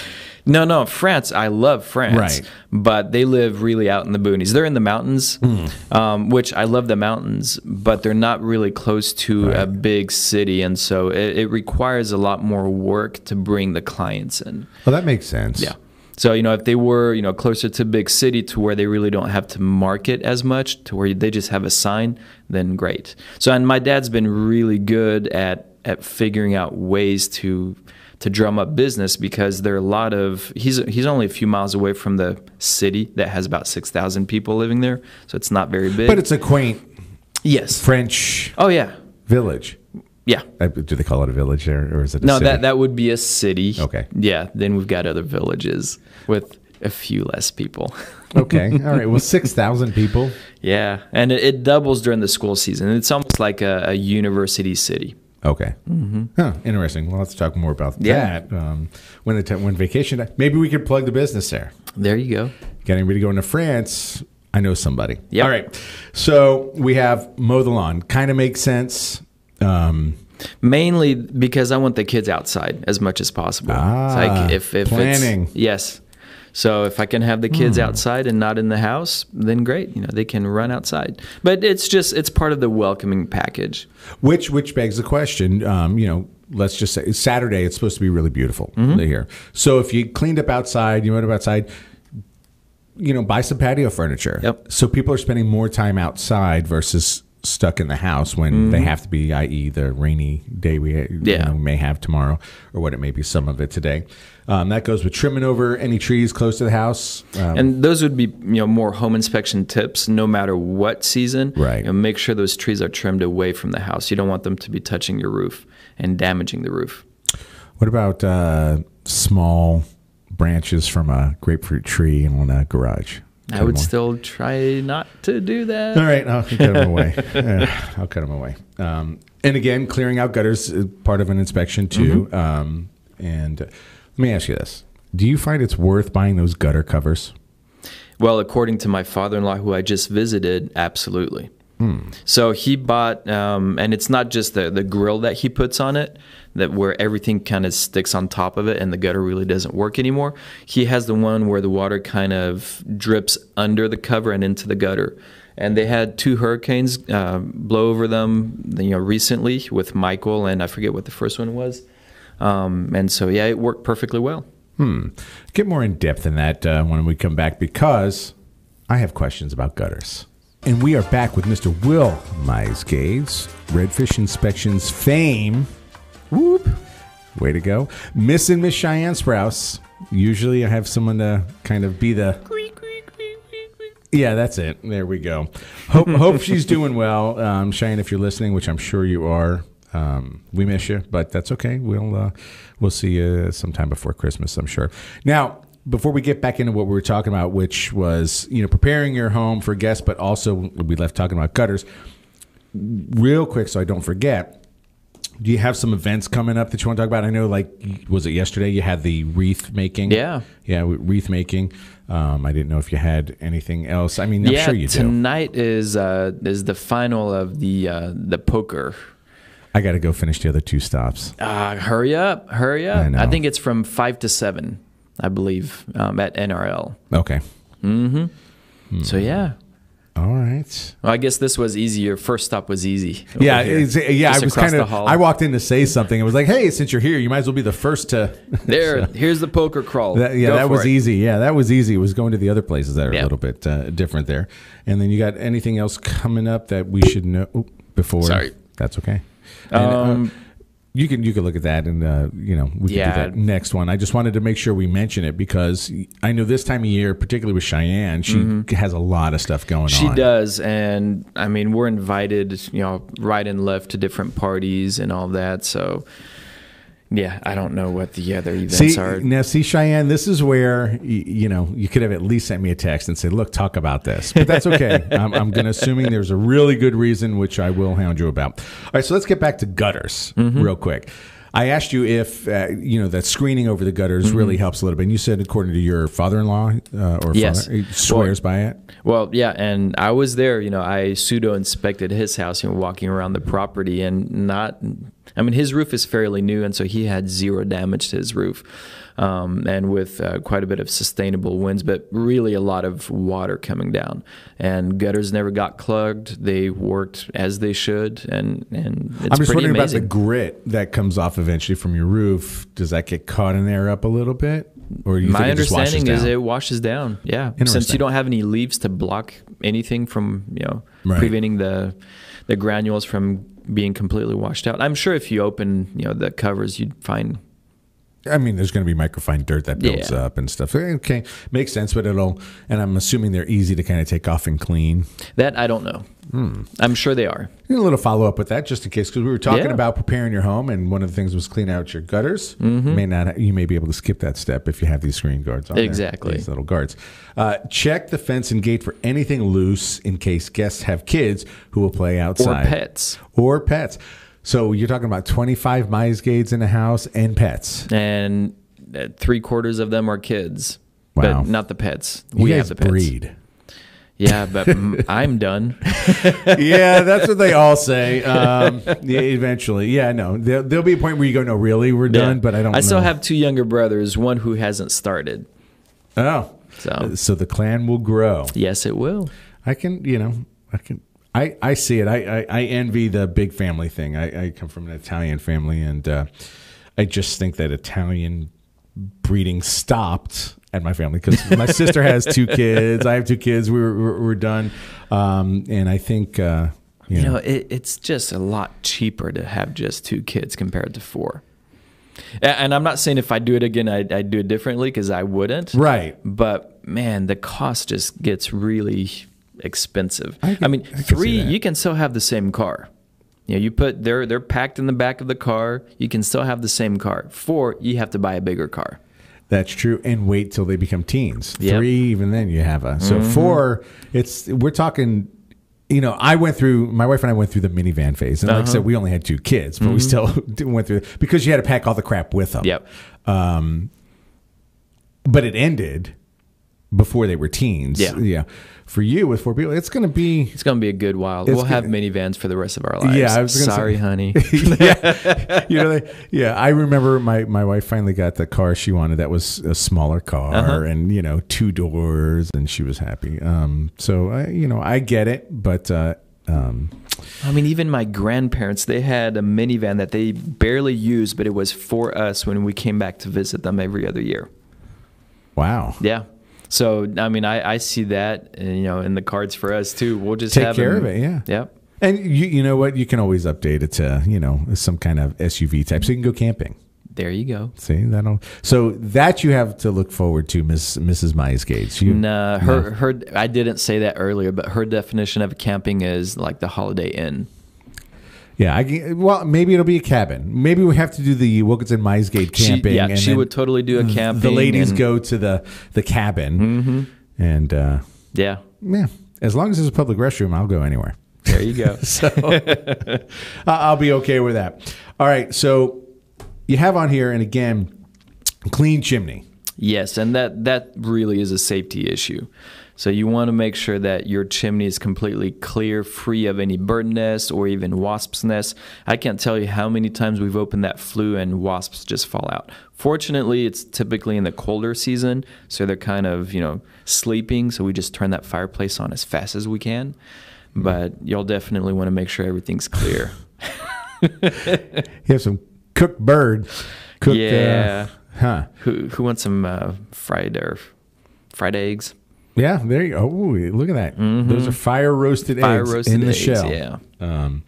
Speaker 2: No, no, France. I love France,
Speaker 1: Right.
Speaker 2: But they live really out in the boonies. They're in the mountains,
Speaker 1: Hmm.
Speaker 2: um, which I love the mountains, but they're not really close to a big city, and so it, it requires a lot more work to bring the clients in.
Speaker 1: Well, that makes sense.
Speaker 2: Yeah. So you know, if they were you know closer to big city to where they really don't have to market as much, to where they just have a sign, then great. So and my dad's been really good at at figuring out ways to to drum up business because there are a lot of he's he's only a few miles away from the city that has about six thousand people living there, so it's not very big.
Speaker 1: But it's a quaint
Speaker 2: yes.
Speaker 1: French
Speaker 2: Oh yeah.
Speaker 1: village.
Speaker 2: Yeah.
Speaker 1: Uh, Do they call it a village there, or is it? A
Speaker 2: No,
Speaker 1: city?
Speaker 2: that that would be a city.
Speaker 1: Okay.
Speaker 2: Yeah. Then we've got other villages with a few less people.
Speaker 1: okay. All right. Well, six thousand people.
Speaker 2: Yeah, and it, it doubles during the school season. It's almost like a, a university city.
Speaker 1: Okay. Huh, interesting. Well, let's talk more about
Speaker 2: Mm-hmm. Yeah.
Speaker 1: that um, when the when vacation. Maybe we could plug the business there.
Speaker 2: There you go.
Speaker 1: Getting ready to go into France? I know somebody.
Speaker 2: Yep.
Speaker 1: All right. So we have mow the lawn. Kind of makes sense. Um,
Speaker 2: Mainly because I want the kids outside as much as possible.
Speaker 1: Ah,
Speaker 2: It's like if, if
Speaker 1: planning.
Speaker 2: Yes. So if I can have the kids outside and not in the house, then great. You know, they can run outside. But it's just it's part of the welcoming package.
Speaker 1: which which begs the question. Um, you know, let's just say Saturday. It's supposed to be really beautiful
Speaker 2: Mm-hmm.
Speaker 1: here. So if you cleaned up outside, you went up outside. You know, buy some patio furniture.
Speaker 2: Yep.
Speaker 1: So people are spending more time outside versus stuck in the house when they have to be, i.e., the rainy day we you
Speaker 2: Mm-hmm.
Speaker 1: Know, may have tomorrow, or what it may be, some of it today. Um, that goes with trimming over any trees close to the house. Um,
Speaker 2: And those would be you know more home inspection tips, no matter what season.
Speaker 1: Right.
Speaker 2: You know, make sure those trees are trimmed away from the house. You don't want them to be touching your roof and damaging the roof.
Speaker 1: what about uh, small branches from a grapefruit tree on a garage?
Speaker 2: I would still try not to do that.
Speaker 1: All right, I'll cut them away. Yeah, I'll cut them away. Um, and again, clearing out gutters is part of an inspection too.
Speaker 2: Mm-hmm.
Speaker 1: Um, and uh, let me ask you this: Do you find it's worth buying those gutter covers?
Speaker 2: Well, according to my father-in-law, who I just visited, absolutely. So he bought, um, and it's not just the the grill that he puts on it, that where everything kind of sticks on top of it, and the gutter really doesn't work anymore. He has the one where the water kind of drips under the cover and into the gutter. And they had two hurricanes uh, blow over them, you know, recently with Michael, and I forget what the first one was. Um, and so, yeah, it worked perfectly well. Hmm.
Speaker 1: Get more in depth in that uh, when we come back because I have questions about gutters. And we are back with Mr. Will Misegaves, Redfish Inspections fame. Whoop. Way to go. Miss and Miss Cheyenne Sprouse. Usually I have someone to kind of be the. Yeah, that's it. There we go. Hope, hope she's doing well. Um, Cheyenne, if you're listening, which I'm sure you are, um, we miss you, but that's okay. We'll uh, we'll see you sometime before Christmas, I'm sure. Now, before we get back into what we were talking about, which was you know preparing your home for guests, but also we left talking about gutters. Real quick, so I don't forget. Do you have some events coming up that you want to talk about? I know, like, was it yesterday you had the wreath making?
Speaker 2: Yeah.
Speaker 1: yeah, wreath making. Um, I didn't know if you had anything else. I mean, I'm
Speaker 2: yeah,
Speaker 1: sure you do.
Speaker 2: tonight is uh, is the final of the uh, the poker.
Speaker 1: I got to go finish the other two stops.
Speaker 2: Uh, hurry up, hurry up!
Speaker 1: I know.
Speaker 2: think it's from five to seven, I believe, um, at NRL.
Speaker 1: Okay.
Speaker 2: So yeah,
Speaker 1: All right.
Speaker 2: well, I guess this was easier. First stop was easy.
Speaker 1: Yeah, yeah. I was kind of. I walked in to say something. It was like, "Hey, since you're here, you might as well be the first to."
Speaker 2: there. Here's the poker crawl.
Speaker 1: That, yeah,
Speaker 2: Go
Speaker 1: that was
Speaker 2: it.
Speaker 1: easy. Yeah, that was easy. It was going to the other places that are a little bit uh, different there. And then you got anything else coming up that we should know before?
Speaker 2: Sorry.
Speaker 1: that's okay. And, uh,
Speaker 2: Um,
Speaker 1: you can you can look at that and uh, you know we can
Speaker 2: Yeah.
Speaker 1: do that next one. I just wanted to make sure we mention it because I know this time of year, particularly with Cheyenne, she has a lot of stuff going
Speaker 2: Mm-hmm. She does, and I mean, we're invited, you know, right and left to different parties and all that. So, yeah, I don't know what the other events
Speaker 1: See
Speaker 2: are.
Speaker 1: now, see Cheyenne. This is where you know you could have at least sent me a text and say, "Look, talk about this." But that's okay. I'm, I'm going to assuming there's a really good reason, which I will hound you about. All right, so let's get back to gutters
Speaker 2: Mm-hmm.
Speaker 1: real quick. I asked you if uh, you know that screening over the gutters really helps a little bit. And you said, according to your father-in-law uh, or
Speaker 2: Yes.
Speaker 1: father, he swears by it.
Speaker 2: Well, yeah, and I was there. You know, I pseudo inspected his house, you know, walking around the property, and not. I mean, his roof is fairly new, and so he had zero damage to his roof, um, and with uh, quite a bit of sustainable winds, but really a lot of water coming down, and gutters never got clogged. They worked as they should, and and it's
Speaker 1: I'm just wondering
Speaker 2: amazing.
Speaker 1: about the grit that comes off eventually from your roof. Does that get caught in there up a little bit, or you
Speaker 2: My
Speaker 1: think it just washes
Speaker 2: understanding is it washes down. Yeah, since you don't have any leaves to block anything from you know
Speaker 1: Right.
Speaker 2: preventing the the granules from being completely washed out. I'm sure if you open you know the covers, you'd find
Speaker 1: I mean, there's going to be microfine dirt that builds
Speaker 2: Yeah.
Speaker 1: up and stuff. Okay, makes sense, but it'll. And I'm assuming they're easy to kind of take off and clean.
Speaker 2: that. I don't know.
Speaker 1: Hmm.
Speaker 2: I'm sure they are.
Speaker 1: A little follow up with that, just in case, because we were talking
Speaker 2: Yeah.
Speaker 1: about preparing your home, and one of the things was clean out your gutters.
Speaker 2: Mm-hmm.
Speaker 1: May not, you may be able to skip that step if you have these screen guards on. there,
Speaker 2: Exactly.
Speaker 1: these little guards. Uh, check the fence and gate for anything loose in case guests have kids who will play outside Or
Speaker 2: pets.
Speaker 1: or pets. So you're talking about 25 mice gates in a house and pets.
Speaker 2: And uh, three quarters of them are kids,
Speaker 1: Wow.
Speaker 2: but not the pets.
Speaker 1: You
Speaker 2: we have the pets.
Speaker 1: breed.
Speaker 2: Yeah, but I'm done.
Speaker 1: yeah, that's what they all say. Um, yeah, eventually, yeah, no, there, there'll be a point where you go, no, really, we're done.
Speaker 2: Yeah.
Speaker 1: But I don't.
Speaker 2: I still have two younger brothers. One who hasn't started.
Speaker 1: Oh,
Speaker 2: So
Speaker 1: so the clan will grow.
Speaker 2: yes, it will.
Speaker 1: I can, you know, I can. I, I see it. I, I, I envy the big family thing. I, I come from an Italian family, and uh, I just think that Italian breeding stopped at my family because my sister has two kids. I have two kids. We were, we're, we're done, um, and I think uh, you,
Speaker 2: You
Speaker 1: know,
Speaker 2: know, it, it's just a lot cheaper to have just two kids compared to four. And I'm not saying if I do it again, I'd, I'd do it differently because I wouldn't.
Speaker 1: right.
Speaker 2: But man, the cost just gets really expensive.
Speaker 1: I
Speaker 2: I, mean,
Speaker 1: I
Speaker 2: three, you can still have the same car. You know, you put they're they're packed in the back of the car. You can still have the same car. Four, you have to buy a bigger car.
Speaker 1: That's true, and wait till they become teens.
Speaker 2: Yep.
Speaker 1: Three, even then you have a so
Speaker 2: Mm-hmm.
Speaker 1: four. It's we're talking. You know, I went through. My wife and I went through the minivan phase, and like I
Speaker 2: Uh-huh.
Speaker 1: said, we only had two kids, but we still went through because you had to pack all the crap with them.
Speaker 2: Yep.
Speaker 1: Um, but it ended before they were teens.
Speaker 2: Yeah.
Speaker 1: yeah. For you with four people, it's going to be.
Speaker 2: It's gonna be a good while. We'll have
Speaker 1: gonna-
Speaker 2: minivans for the rest of our lives.
Speaker 1: Yeah, I was gonna
Speaker 2: sorry,
Speaker 1: say-
Speaker 2: honey.
Speaker 1: yeah, you know, they, yeah. I remember my my wife finally got the car she wanted. That was a smaller car,
Speaker 2: Uh-huh.
Speaker 1: and you know, two doors, and she was happy. Um, so I, you know, I get it, but uh, um,
Speaker 2: I mean, even my grandparents, they had a minivan that they barely used, but it was for us when we came back to visit them every other year.
Speaker 1: wow,
Speaker 2: Yeah. So, I mean, I, I see that, uh, you know, in the cards for us too. We'll just
Speaker 1: Take
Speaker 2: have
Speaker 1: care
Speaker 2: them-
Speaker 1: of it, yeah.
Speaker 2: Yep.
Speaker 1: And you you know what? You can always update it to you know some kind of SUV type, so you can go camping.
Speaker 2: There you go.
Speaker 1: See that'll so that you have to look forward to, Miss Mrs. Myers Gates. You,
Speaker 2: Nah, her, her, I didn't say that earlier, but her definition of camping is like the Holiday Inn.
Speaker 1: Yeah. I can, well, maybe it'll be a cabin. Maybe we have to do the Wilkinson Gate
Speaker 2: She,
Speaker 1: camping.
Speaker 2: yeah,
Speaker 1: and
Speaker 2: she would totally do a camping.
Speaker 1: The ladies
Speaker 2: and-
Speaker 1: go to the the cabin, and uh,
Speaker 2: Yeah.
Speaker 1: yeah, as long as there's a public restroom, I'll go anywhere.
Speaker 2: There you go.
Speaker 1: So I- I'll be okay with that. All right, so you have on here, and again, clean chimney.
Speaker 2: Yes, and that that really is a safety issue. So you want to make sure that your chimney is completely clear, free of any bird nests or even wasps' nests. I can't tell you how many times we've opened that flue and wasps just fall out. Fortunately, it's typically in the colder season, so they're kind of, you know, sleeping, so we just turn that fireplace on as fast as we can. But you'll definitely want to make sure everything's clear.
Speaker 1: You have some cooked bird. Cooked,
Speaker 2: Yeah.
Speaker 1: Uh, huh.
Speaker 2: Who who wants some uh, fried or fried eggs?
Speaker 1: Yeah, there you go. Ooh, look at that. Those are fire roasted
Speaker 2: Mm-hmm. Fire
Speaker 1: eggs
Speaker 2: roasted
Speaker 1: in the
Speaker 2: eggs,
Speaker 1: shell.
Speaker 2: yeah.
Speaker 1: Um,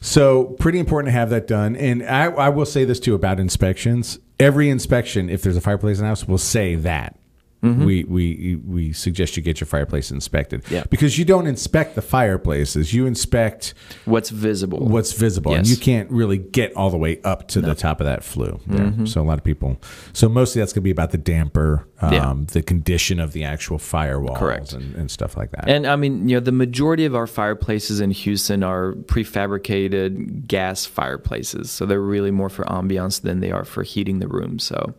Speaker 1: so pretty important to have that done. And I, I will say this too about inspections. Every inspection, if there's a fireplace in the house, will say that. We, we we suggest you get your fireplace inspected.
Speaker 2: Yeah.
Speaker 1: Because you don't inspect the fireplaces, you inspect
Speaker 2: What's visible?
Speaker 1: what's visible, and you can't really get all the way up to the top of that flue. There. So a lot of people. So mostly that's going to be about the damper, um,
Speaker 2: Yeah.
Speaker 1: the condition of the actual firewalls,
Speaker 2: Correct.
Speaker 1: and, and stuff like that.
Speaker 2: And I mean, you know, the majority of our fireplaces in Houston are prefabricated gas fireplaces. So they're really more for ambiance than they are for heating the room. So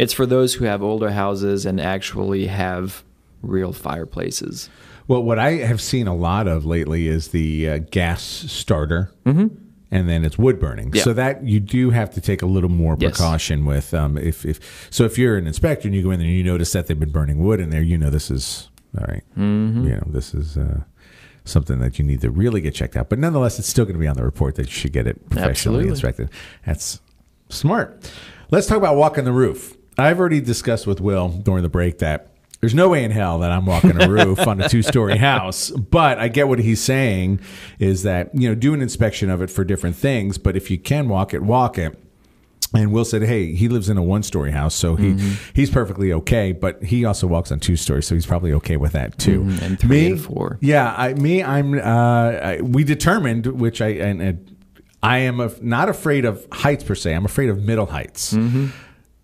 Speaker 2: it's for those who have older houses and actually have real fireplaces.
Speaker 1: Well, what I have seen a lot of lately is the uh, gas starter, and then it's wood burning.
Speaker 2: Mm-hmm. Yeah.
Speaker 1: So that you do have to take a little more
Speaker 2: Yes.
Speaker 1: precaution with. Um, if, if so, if you're an inspector and you go in there and you notice that they've been burning wood in there, you know this is all right.
Speaker 2: Mm-hmm.
Speaker 1: You know this is. Uh, Something that you need to really get checked out, but nonetheless, it's still going to be on the report that you should get it professionally
Speaker 2: Absolutely.
Speaker 1: inspected. That's smart. Let's talk about walking the roof. I've already discussed with Will during the break that there's no way in hell that I'm walking a roof on a two story house. But I get what he's saying is that, you know, do an inspection of it for different things. But if you can walk it, walk it. And Will said, "Hey, he lives in a one-story house, so he he's perfectly okay. But he also walks on two stories, so he's probably okay with that too.
Speaker 2: Mhm, and three
Speaker 1: me,
Speaker 2: and four.
Speaker 1: yeah. I, me, I'm. Uh, I, we determined, which I and, and I am af- not afraid of heights per se. I'm afraid of middle heights.
Speaker 2: Mm-hmm.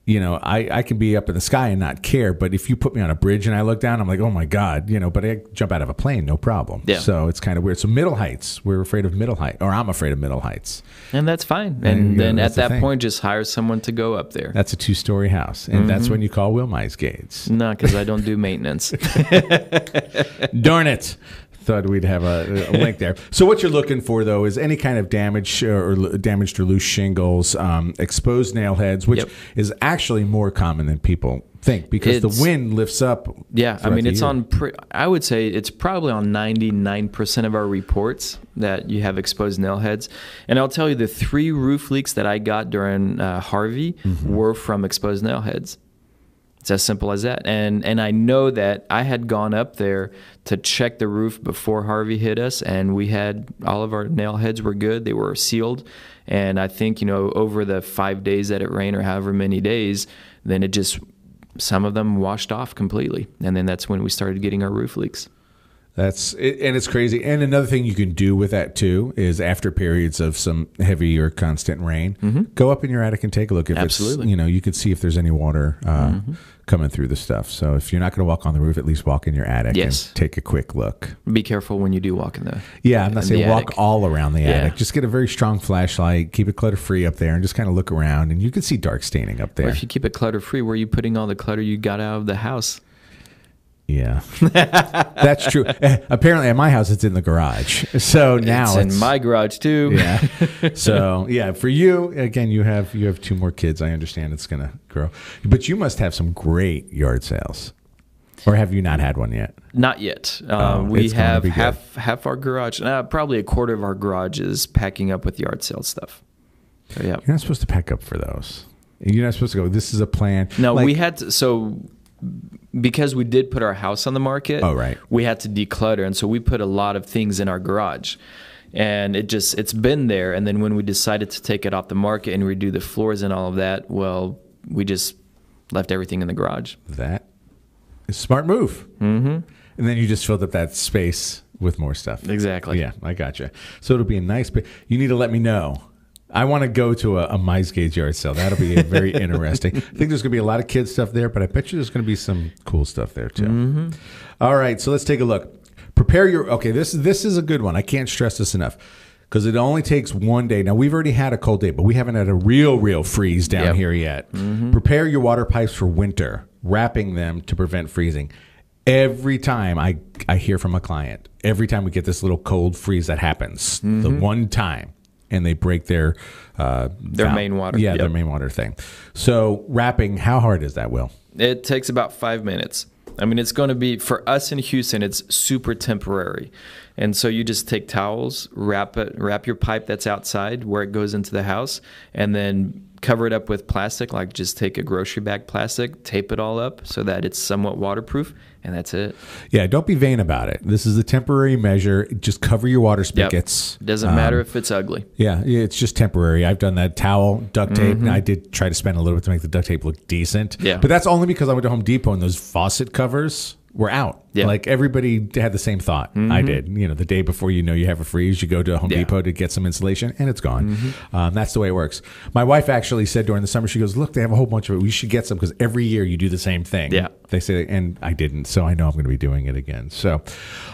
Speaker 1: You know, I, I can be up in the sky and not care, but if you put me on a bridge and I look down, I'm like, oh my god, you know. But I jump out of a plane, no problem.
Speaker 2: Yeah.
Speaker 1: So it's kind of weird. So middle heights, we're afraid of middle height, or I'm afraid of middle heights.
Speaker 2: And that's fine.
Speaker 1: You
Speaker 2: And then
Speaker 1: That's
Speaker 2: at that point, just hire someone to go up there.
Speaker 1: That's a two-story house, and that's mm-hmm. when you call Will Mize Gates.
Speaker 2: No, because I don't do maintenance.
Speaker 1: Darn it. Thought we'd have a, a link there. So what you're looking for though is any kind of damage uh, or damaged or loose shingles, um, exposed nail heads, which
Speaker 2: Yep.
Speaker 1: is actually more common than people think because
Speaker 2: It's-
Speaker 1: the wind lifts up.
Speaker 2: Yeah, I mean, it's
Speaker 1: year.
Speaker 2: on. Pre- I would say it's probably on ninety nine percent of our reports that you have exposed nail heads. And I'll tell you, the three roof leaks that I got during uh, Harvey
Speaker 1: Mm-hmm.
Speaker 2: were from exposed nail heads. It's as simple as that. And and I know that I had gone up there to check the roof before Harvey hit us, and we had all of our nail heads were good. They were sealed. And I think you know over the five days that it rained, or however many days, then it just some of them washed off completely, and then that's when we started getting our roof leaks.
Speaker 1: That's it, and it's crazy. And another thing you can do with that too is after periods of some heavy or constant rain, go up in your attic and take a look. If
Speaker 2: Mm-hmm. Absolutely. Mm-hmm.
Speaker 1: it's you know you can see if there's any water uh, coming through the stuff. So if you're not going to walk on the roof, at least walk in your attic
Speaker 2: Yes.
Speaker 1: and take a quick look.
Speaker 2: Be careful when you do walk in there.
Speaker 1: Yeah, I'm not saying walk
Speaker 2: attic.
Speaker 1: all around the
Speaker 2: Yeah.
Speaker 1: attic. Just get a very strong flashlight, keep it clutter free up there, and just kind of look around, and you can see dark staining up
Speaker 2: Or
Speaker 1: there.
Speaker 2: if you keep it clutter free, where are you putting all the clutter you got out of the house?
Speaker 1: Yeah, that's true. Eh, Apparently, at my house, it's in the garage. So now
Speaker 2: it's,
Speaker 1: it's,
Speaker 2: in my garage too.
Speaker 1: yeah. So yeah, for you again, you have you have two more kids. I understand it's going to grow, but you must have some great yard sales, or have you not had one yet?
Speaker 2: Not yet.
Speaker 1: Oh,
Speaker 2: Uh, we have half half our garage, uh, probably a quarter of our garage is packing up with yard sale stuff. So, yeah.
Speaker 1: You're not supposed to pack up for those. You're not supposed to go. This is a plan.
Speaker 2: No,
Speaker 1: Like-
Speaker 2: we had to, so because we did put our house on the market.
Speaker 1: Oh, right.
Speaker 2: We had to declutter, and so we put a lot of things in our garage, and it just it's been there. And then when we decided to take it off the market and redo the floors and all of that, well, we just left everything in the garage.
Speaker 1: That is a smart move. Mm-hmm. And then you just filled up that space with more stuff.
Speaker 2: Exactly.
Speaker 1: Yeah, I gotcha. So it'll be a nice. But you need to let me know. I want to go to a, a Mize Gauge yard sale. That'll be very interesting. I think there's going to be a lot of kids stuff there, but I bet you there's going to be some cool stuff there too. Mm-hmm. All right, so let's take a look. Prepare your. Okay, this this is a good one. I can't stress this enough because it only takes one day. Now we've already had a cold day, but we haven't had a real, real freeze down
Speaker 2: Yep.
Speaker 1: here yet. Mm-hmm. Prepare your water pipes for winter, wrapping them to prevent freezing. Every time I I hear from a client, every time we get this little cold freeze that happens, the mm-hmm. one time, and they break their uh,
Speaker 2: Their main water,
Speaker 1: yeah, their main water thing. So wrapping, how hard is that, Will?
Speaker 2: It takes about five minutes. I mean, it's going to be for us in Houston. It's super temporary, and so you just take towels, wrap it, wrap your pipe that's outside where it goes into the house, and then cover it up with plastic, like just take a grocery bag plastic, tape it all up so that it's somewhat waterproof, and that's it.
Speaker 1: Yeah, don't be vain about it. This is a temporary measure. Just cover your water
Speaker 2: Yep.
Speaker 1: spigots.
Speaker 2: Doesn't matter if it's ugly.
Speaker 1: Yeah, yeah, it's just temporary. I've done that towel, duct tape.
Speaker 2: Mm-hmm.
Speaker 1: I did try to spend a little bit to make the duct tape look decent.
Speaker 2: Yeah.
Speaker 1: But that's only because I went to Home Depot and those faucet covers were out.
Speaker 2: Yeah. Mm-hmm.
Speaker 1: Like everybody had the same thought. I did. You know, the day before you know you have a freeze, you go to Home
Speaker 2: Yeah. Mm-hmm.
Speaker 1: Depot to get some insulation and it's gone. Um, that's the way it works. My wife actually said during the summer, she goes, Look, they have a whole bunch of it. We should get some because every year you do the same thing.
Speaker 2: Yeah.
Speaker 1: They say, and I didn't. So I know I'm going to be doing it again. So,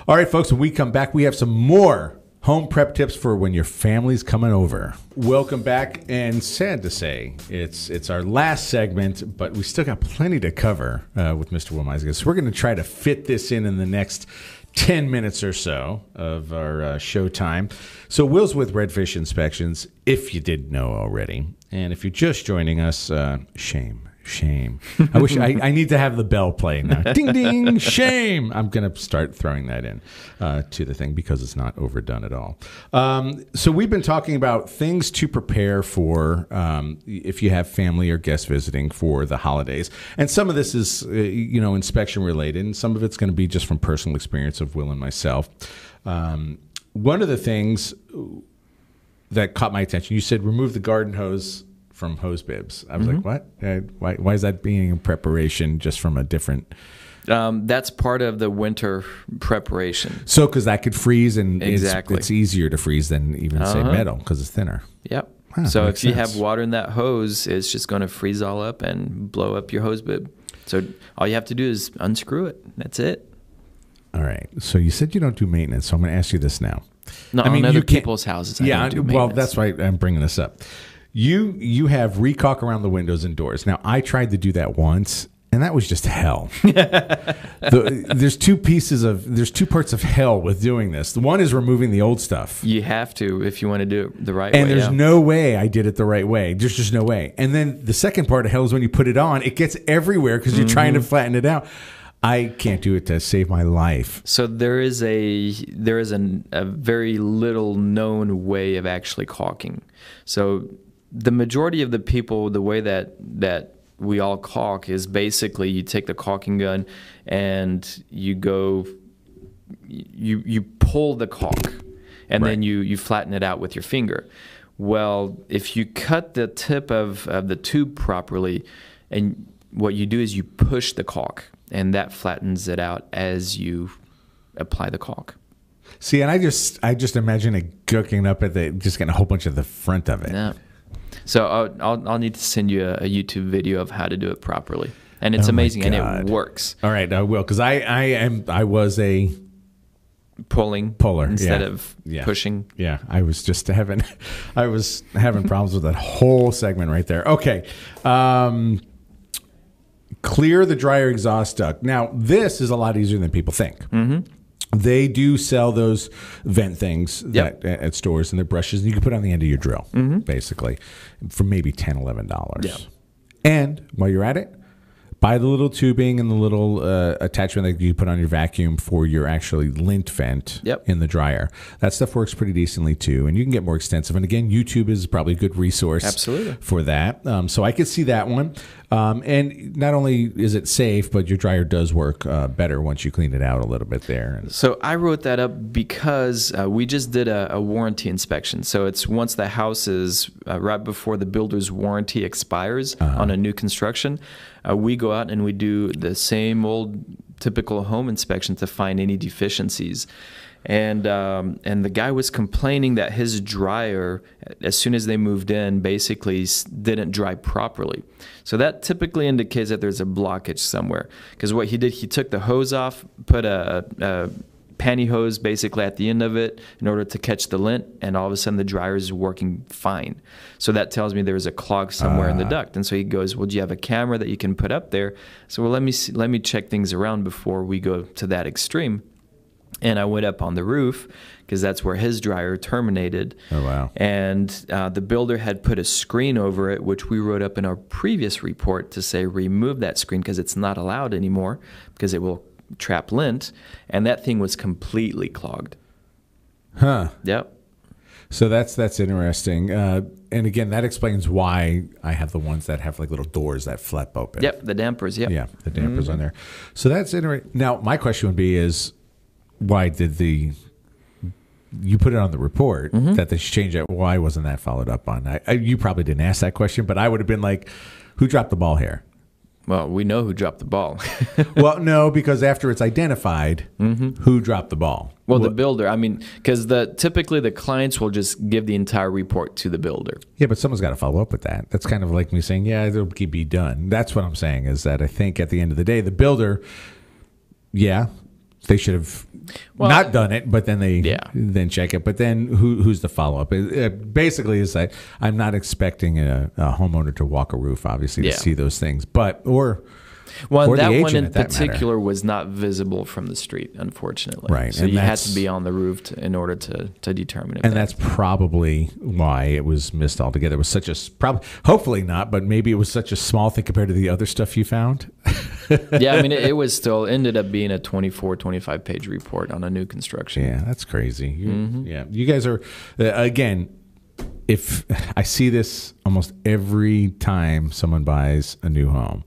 Speaker 1: all right, folks, when we come back, we have some more home prep tips for when your family's coming over. Welcome back, and sad to say, it's it's our last segment, but we still got plenty to cover uh, with Mr. Wilmeisiger. So we're going to try to fit this in in the next. 10 minutes or so of our uh, show time. So, Will's with Redfish Inspections, if you didn't know already. And if you're just joining us, uh, shame. Shame. I wish I, I need to have the bell play now. ding ding, shame. I'm going to start throwing that in uh, to the thing because it's not overdone at all. Um, so we've been talking about things to prepare for um, if you have family or guests visiting for the holidays, and some of this is uh, you know inspection related, and some of it's going to be just from personal experience of Will and myself. Um, one of the things that caught my attention. You said remove the garden hose from hose bibs. I was like, what? Uh, why, why is that being in preparation just from a different?
Speaker 2: Um, that's part of the winter preparation.
Speaker 1: So, because that could freeze and it's-
Speaker 2: Exactly.
Speaker 1: it's, easier to freeze than even say
Speaker 2: Uh-huh.
Speaker 1: metal because it's thinner.
Speaker 2: Yep.
Speaker 1: Huh,
Speaker 2: so if you have water in that hose, it's just going to freeze all up and blow up your hose bib. So all you have to do is unscrew it. That's it.
Speaker 1: All right. So you said you don't do maintenance. So I'm going to ask you this now.
Speaker 2: Not
Speaker 1: I mean,
Speaker 2: on other people's houses. I
Speaker 1: yeah.
Speaker 2: don't do
Speaker 1: well, that's why I'm bringing this up. You you have recaulk around the windows and doors. Now I tried to do that once. And that was just hell. the, there's two pieces of there's two parts of hell with doing this. The one is removing the old stuff.
Speaker 2: You have to if you want to do it the right
Speaker 1: And
Speaker 2: way.
Speaker 1: And there's
Speaker 2: yeah.
Speaker 1: no way I did it the right way. There's just no way. And then the second part of hell is when you put it on, it gets everywhere because you're trying to
Speaker 2: Mm-hmm.
Speaker 1: flatten it out. I can't do it to save my life.
Speaker 2: So there is a there is an, a very little known way of actually caulking. So the majority of the people, the way that that we all caulk is basically you take the caulking gun and you go you you pull the caulk and then you you flatten it out with your finger. Well, if you cut the tip of, of the tube properly, and what you do is you push the caulk, and that flattens it out as you apply the caulk.
Speaker 1: See, and I just I just imagine it gooking up at the just getting a whole bunch of the front of it.
Speaker 2: Yeah. So I'll, I'll, I'll need to send you a, a YouTube video of how to do it properly, and it's
Speaker 1: Oh
Speaker 2: amazing and it works.
Speaker 1: All right, I will because I I am I was a
Speaker 2: Pulling
Speaker 1: Puller,
Speaker 2: instead
Speaker 1: yeah.
Speaker 2: of
Speaker 1: Yeah.
Speaker 2: pushing.
Speaker 1: yeah I was just having I was having problems with that whole segment right there. Okay. Um, clear the dryer exhaust duct. Now, this is a lot easier than people think. Mm-hmm. They do sell those vent things
Speaker 2: Yep.
Speaker 1: that, at stores and they're brushes, and you can put it on the end of your drill, basically, for maybe $10, $11.
Speaker 2: Yeah.
Speaker 1: And while you're at it, buy the little tubing and the little uh, attachment that you put on your vacuum for your actually lint vent
Speaker 2: Yep.
Speaker 1: in the dryer. That stuff works pretty decently too, and you can get more extensive. And again, YouTube is probably a good resource
Speaker 2: Absolutely.
Speaker 1: for that. Um, so I could see that one. Um, and not only is it safe, but your dryer does work uh, better once you clean it out a little bit there. And
Speaker 2: So I wrote that up because uh, we just did a, a warranty inspection. So it's once the house is uh, right before the builder's warranty expires on a new construction, uh, we go out and we do the same old typical home inspection to find any deficiencies. And um, and the guy was complaining that his dryer, as soon as they moved in, basically didn't dry properly. So that typically indicates that there's a blockage somewhere. Because what he did, he took the hose off, put a, a pantyhose basically at the end of it in order to catch the lint, and all of a sudden the dryer is working fine. So that tells me there's a clog somewhere in the duct. And so he goes, "Well, do you have a camera that you can put up there?" So well, let me see, let me check things around before we go to that extreme. And I went up on the roof because that's where his dryer terminated.
Speaker 1: Oh, wow.
Speaker 2: And uh, the builder had put a screen over it, which we wrote up in our previous report to say remove that screen because it's not allowed anymore because it will trap lint. And that thing was completely clogged.
Speaker 1: huh.
Speaker 2: Yep.
Speaker 1: So that's that's interesting. Uh, and again, that explains why I have the ones that have like little doors that flap open.
Speaker 2: Yep, the dampers. Yep.
Speaker 1: Yeah, the dampers on there. So that's interesting. Now, my question would be: Is why did the you put it on the report mm-hmm. that they should change it? Why wasn't that followed up on? I, I, you probably didn't ask that question, but I would have been like, "Who dropped the ball here?"
Speaker 2: Well, we know who dropped the ball.
Speaker 1: well, no, because after it's identified, mm-hmm. who dropped the ball?
Speaker 2: well, the builder. I mean, because the typically the clients will just give the entire report to the builder.
Speaker 1: Yeah, but someone's got to follow up with that. That's kind of like me saying, "Yeah, it'll be done." That's what I'm saying. Is that I think at the end of the day, the builder, yeah, they should have
Speaker 2: Well,
Speaker 1: not done it, but then they
Speaker 2: Yeah.
Speaker 1: then check it. But then who who's the follow up? It, it basically, is that I'm not expecting a, a homeowner to walk a roof, obviously,
Speaker 2: Yeah.
Speaker 1: to see those things, but or
Speaker 2: Well, that one in
Speaker 1: at that matter.
Speaker 2: particular was not visible from the street, unfortunately.
Speaker 1: Right,
Speaker 2: So
Speaker 1: and
Speaker 2: you had to be on the roof to, in order to, to determine it.
Speaker 1: and
Speaker 2: that-
Speaker 1: that's probably why it was missed altogether. It was such a probably hopefully not, but maybe it was such a small thing compared to the other stuff you found.
Speaker 2: yeah, I mean, it, it was still ended up being a 24, 25 page report on a new construction.
Speaker 1: Yeah, that's crazy. You,
Speaker 2: Mm-hmm.
Speaker 1: Yeah, you guys are uh, again. If I see this almost every time someone buys a new home,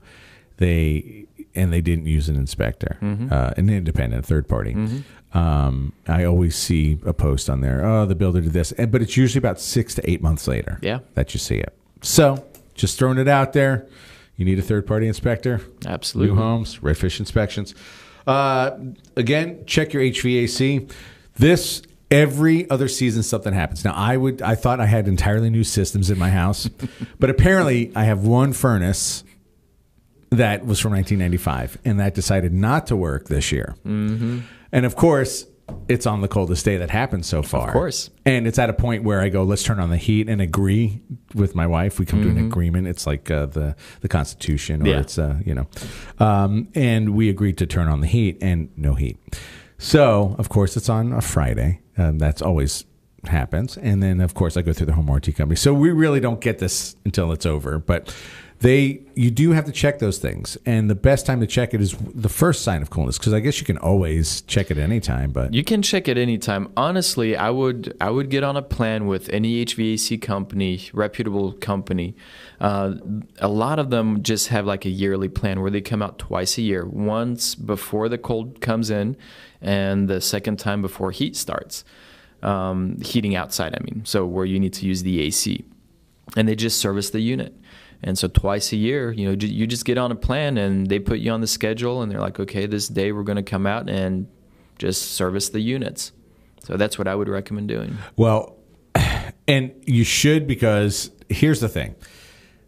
Speaker 1: they and they didn't use an inspector,
Speaker 2: Mm-hmm.
Speaker 1: uh, an independent third party. Um, I always see a post on there. Oh, the builder did this, and, but it's usually about six to eight months later.
Speaker 2: Yeah.
Speaker 1: that you see it. So just throwing it out there. You need a third party inspector.
Speaker 2: Absolutely.
Speaker 1: New homes, Redfish inspections. Uh, again, check your HVAC. This every other season something happens. Now I would I thought I had entirely new systems in my house, but apparently I have one furnace that was from 1995 and that decided not to work this year. Mm-hmm. And of course, it's on the coldest day that happened so far. Of
Speaker 2: course.
Speaker 1: And it's at a point where I go, let's turn on the heat and agree with my wife. We come to
Speaker 2: Mm-hmm.
Speaker 1: an agreement. It's like uh, the the Constitution, or
Speaker 2: Yeah.
Speaker 1: it's uh, you know, um, and we agreed to turn on the heat and no heat. So of course it's on a Friday. Um, that's always happens. And then of course I go through the home warranty company. So we really don't get this until it's over, but. They, you do have to check those things, and the best time to check it is the first sign of coolness. Because I guess you can always check it any time, but
Speaker 2: You can check it anytime. Honestly, I would I would get on a plan with any HVAC company, reputable company. Uh, a lot of them just have like a yearly plan where they come out twice a year, once before the cold comes in, and the second time before heat starts. Um, heating outside, I mean, so where you need to use the AC, and they just service the unit. And so twice a year, you know, you just get on a plan and they put you on the schedule and they're like, okay, this day we're going to come out and just service the units. So that's what I would recommend doing.
Speaker 1: Well, and you should because here's the thing.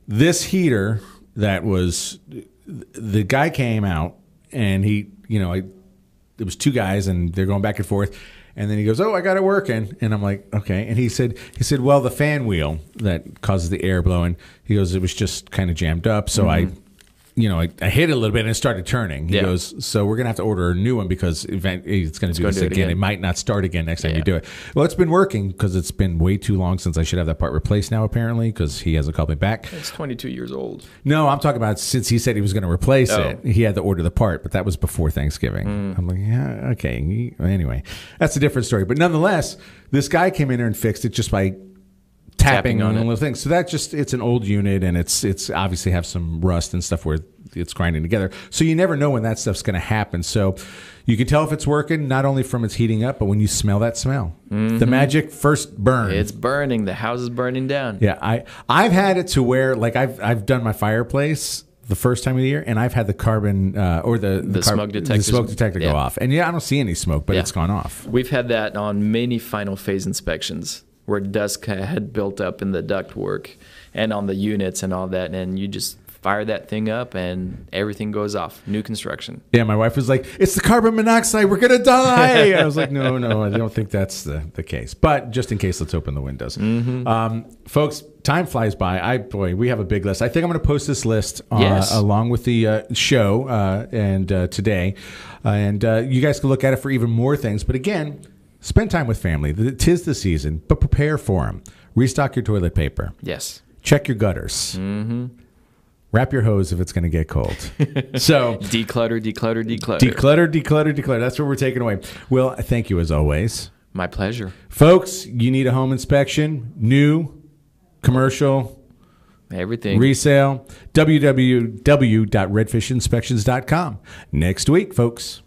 Speaker 1: This heater that was the guy came out and he, you know, it was two guys and they're going back and forth. And then he goes, "Oh, I got it working." And I'm like, "Okay." And he said, "He said, well, the fan wheel that causes the air blowing." He goes, "It was just kind of jammed up, so mm-hmm. I, you know, I, I hit it a little bit and it started turning." He
Speaker 2: Yeah.
Speaker 1: goes, "So we're gonna have to order a new one because event, it's going to do
Speaker 2: gonna
Speaker 1: this
Speaker 2: do it
Speaker 1: again.
Speaker 2: again.
Speaker 1: It might not start again next time you do it." Well, it's been working because it's been way too long since I should have that part replaced now. Apparently, because he hasn't called me back.
Speaker 2: It's 22 years old.
Speaker 1: No, I'm talking about since he said he was going to replace
Speaker 2: Oh.
Speaker 1: it, he had to order the part, but that was before Thanksgiving. Mm. I'm like, yeah, okay. Anyway, that's a different story. But nonetheless, this guy came in there and fixed it just by tapping,
Speaker 2: Tapping
Speaker 1: on
Speaker 2: on it.
Speaker 1: little thing. So that just it's an old unit and it's it's obviously have some rust and stuff where it's grinding together. So you never know when that stuff's going to happen. So you can tell if it's working not only from its heating up, but when you smell that smell, the magic first burn.
Speaker 2: It's burning. The house is burning down.
Speaker 1: Yeah, I I've had it to where like I've I've done my fireplace the first time of the year, and I've had the carbon uh, or the
Speaker 2: The
Speaker 1: carb-
Speaker 2: smoke
Speaker 1: the smoke detector go
Speaker 2: yeah.
Speaker 1: off, and yeah, I don't see any smoke, but
Speaker 2: Yeah.
Speaker 1: it's gone off.
Speaker 2: We've had that on many final phase inspections where dust had built up in the ductwork and on the units and all that, and you just fire that thing up and everything goes off. New construction.
Speaker 1: Yeah, my wife was like, "It's the carbon monoxide, we're gonna die." I was like, "No, no, I don't think that's the, the case." But just in case, let's open the windows,
Speaker 2: Mm-hmm.
Speaker 1: um, folks. Time flies by. I boy, we have a big list. I think I'm going to post this list uh,
Speaker 2: Yes.
Speaker 1: along with the uh, show uh, and uh, today, uh, and uh, you guys can look at it for even more things. But again, spend time with family. Tis the season, but prepare for them. Restock your toilet paper.
Speaker 2: Yes.
Speaker 1: Check your gutters. Mm-hmm. Wrap your hose if it's going to get cold. so
Speaker 2: Declutter, declutter, declutter.
Speaker 1: Declutter, declutter, declutter. That's what we're taking away. Well, thank you as always
Speaker 2: My pleasure.
Speaker 1: Folks, you need a home inspection, new, commercial,
Speaker 2: Everything.
Speaker 1: resale, www.redfishinspections.com. Next week, folks.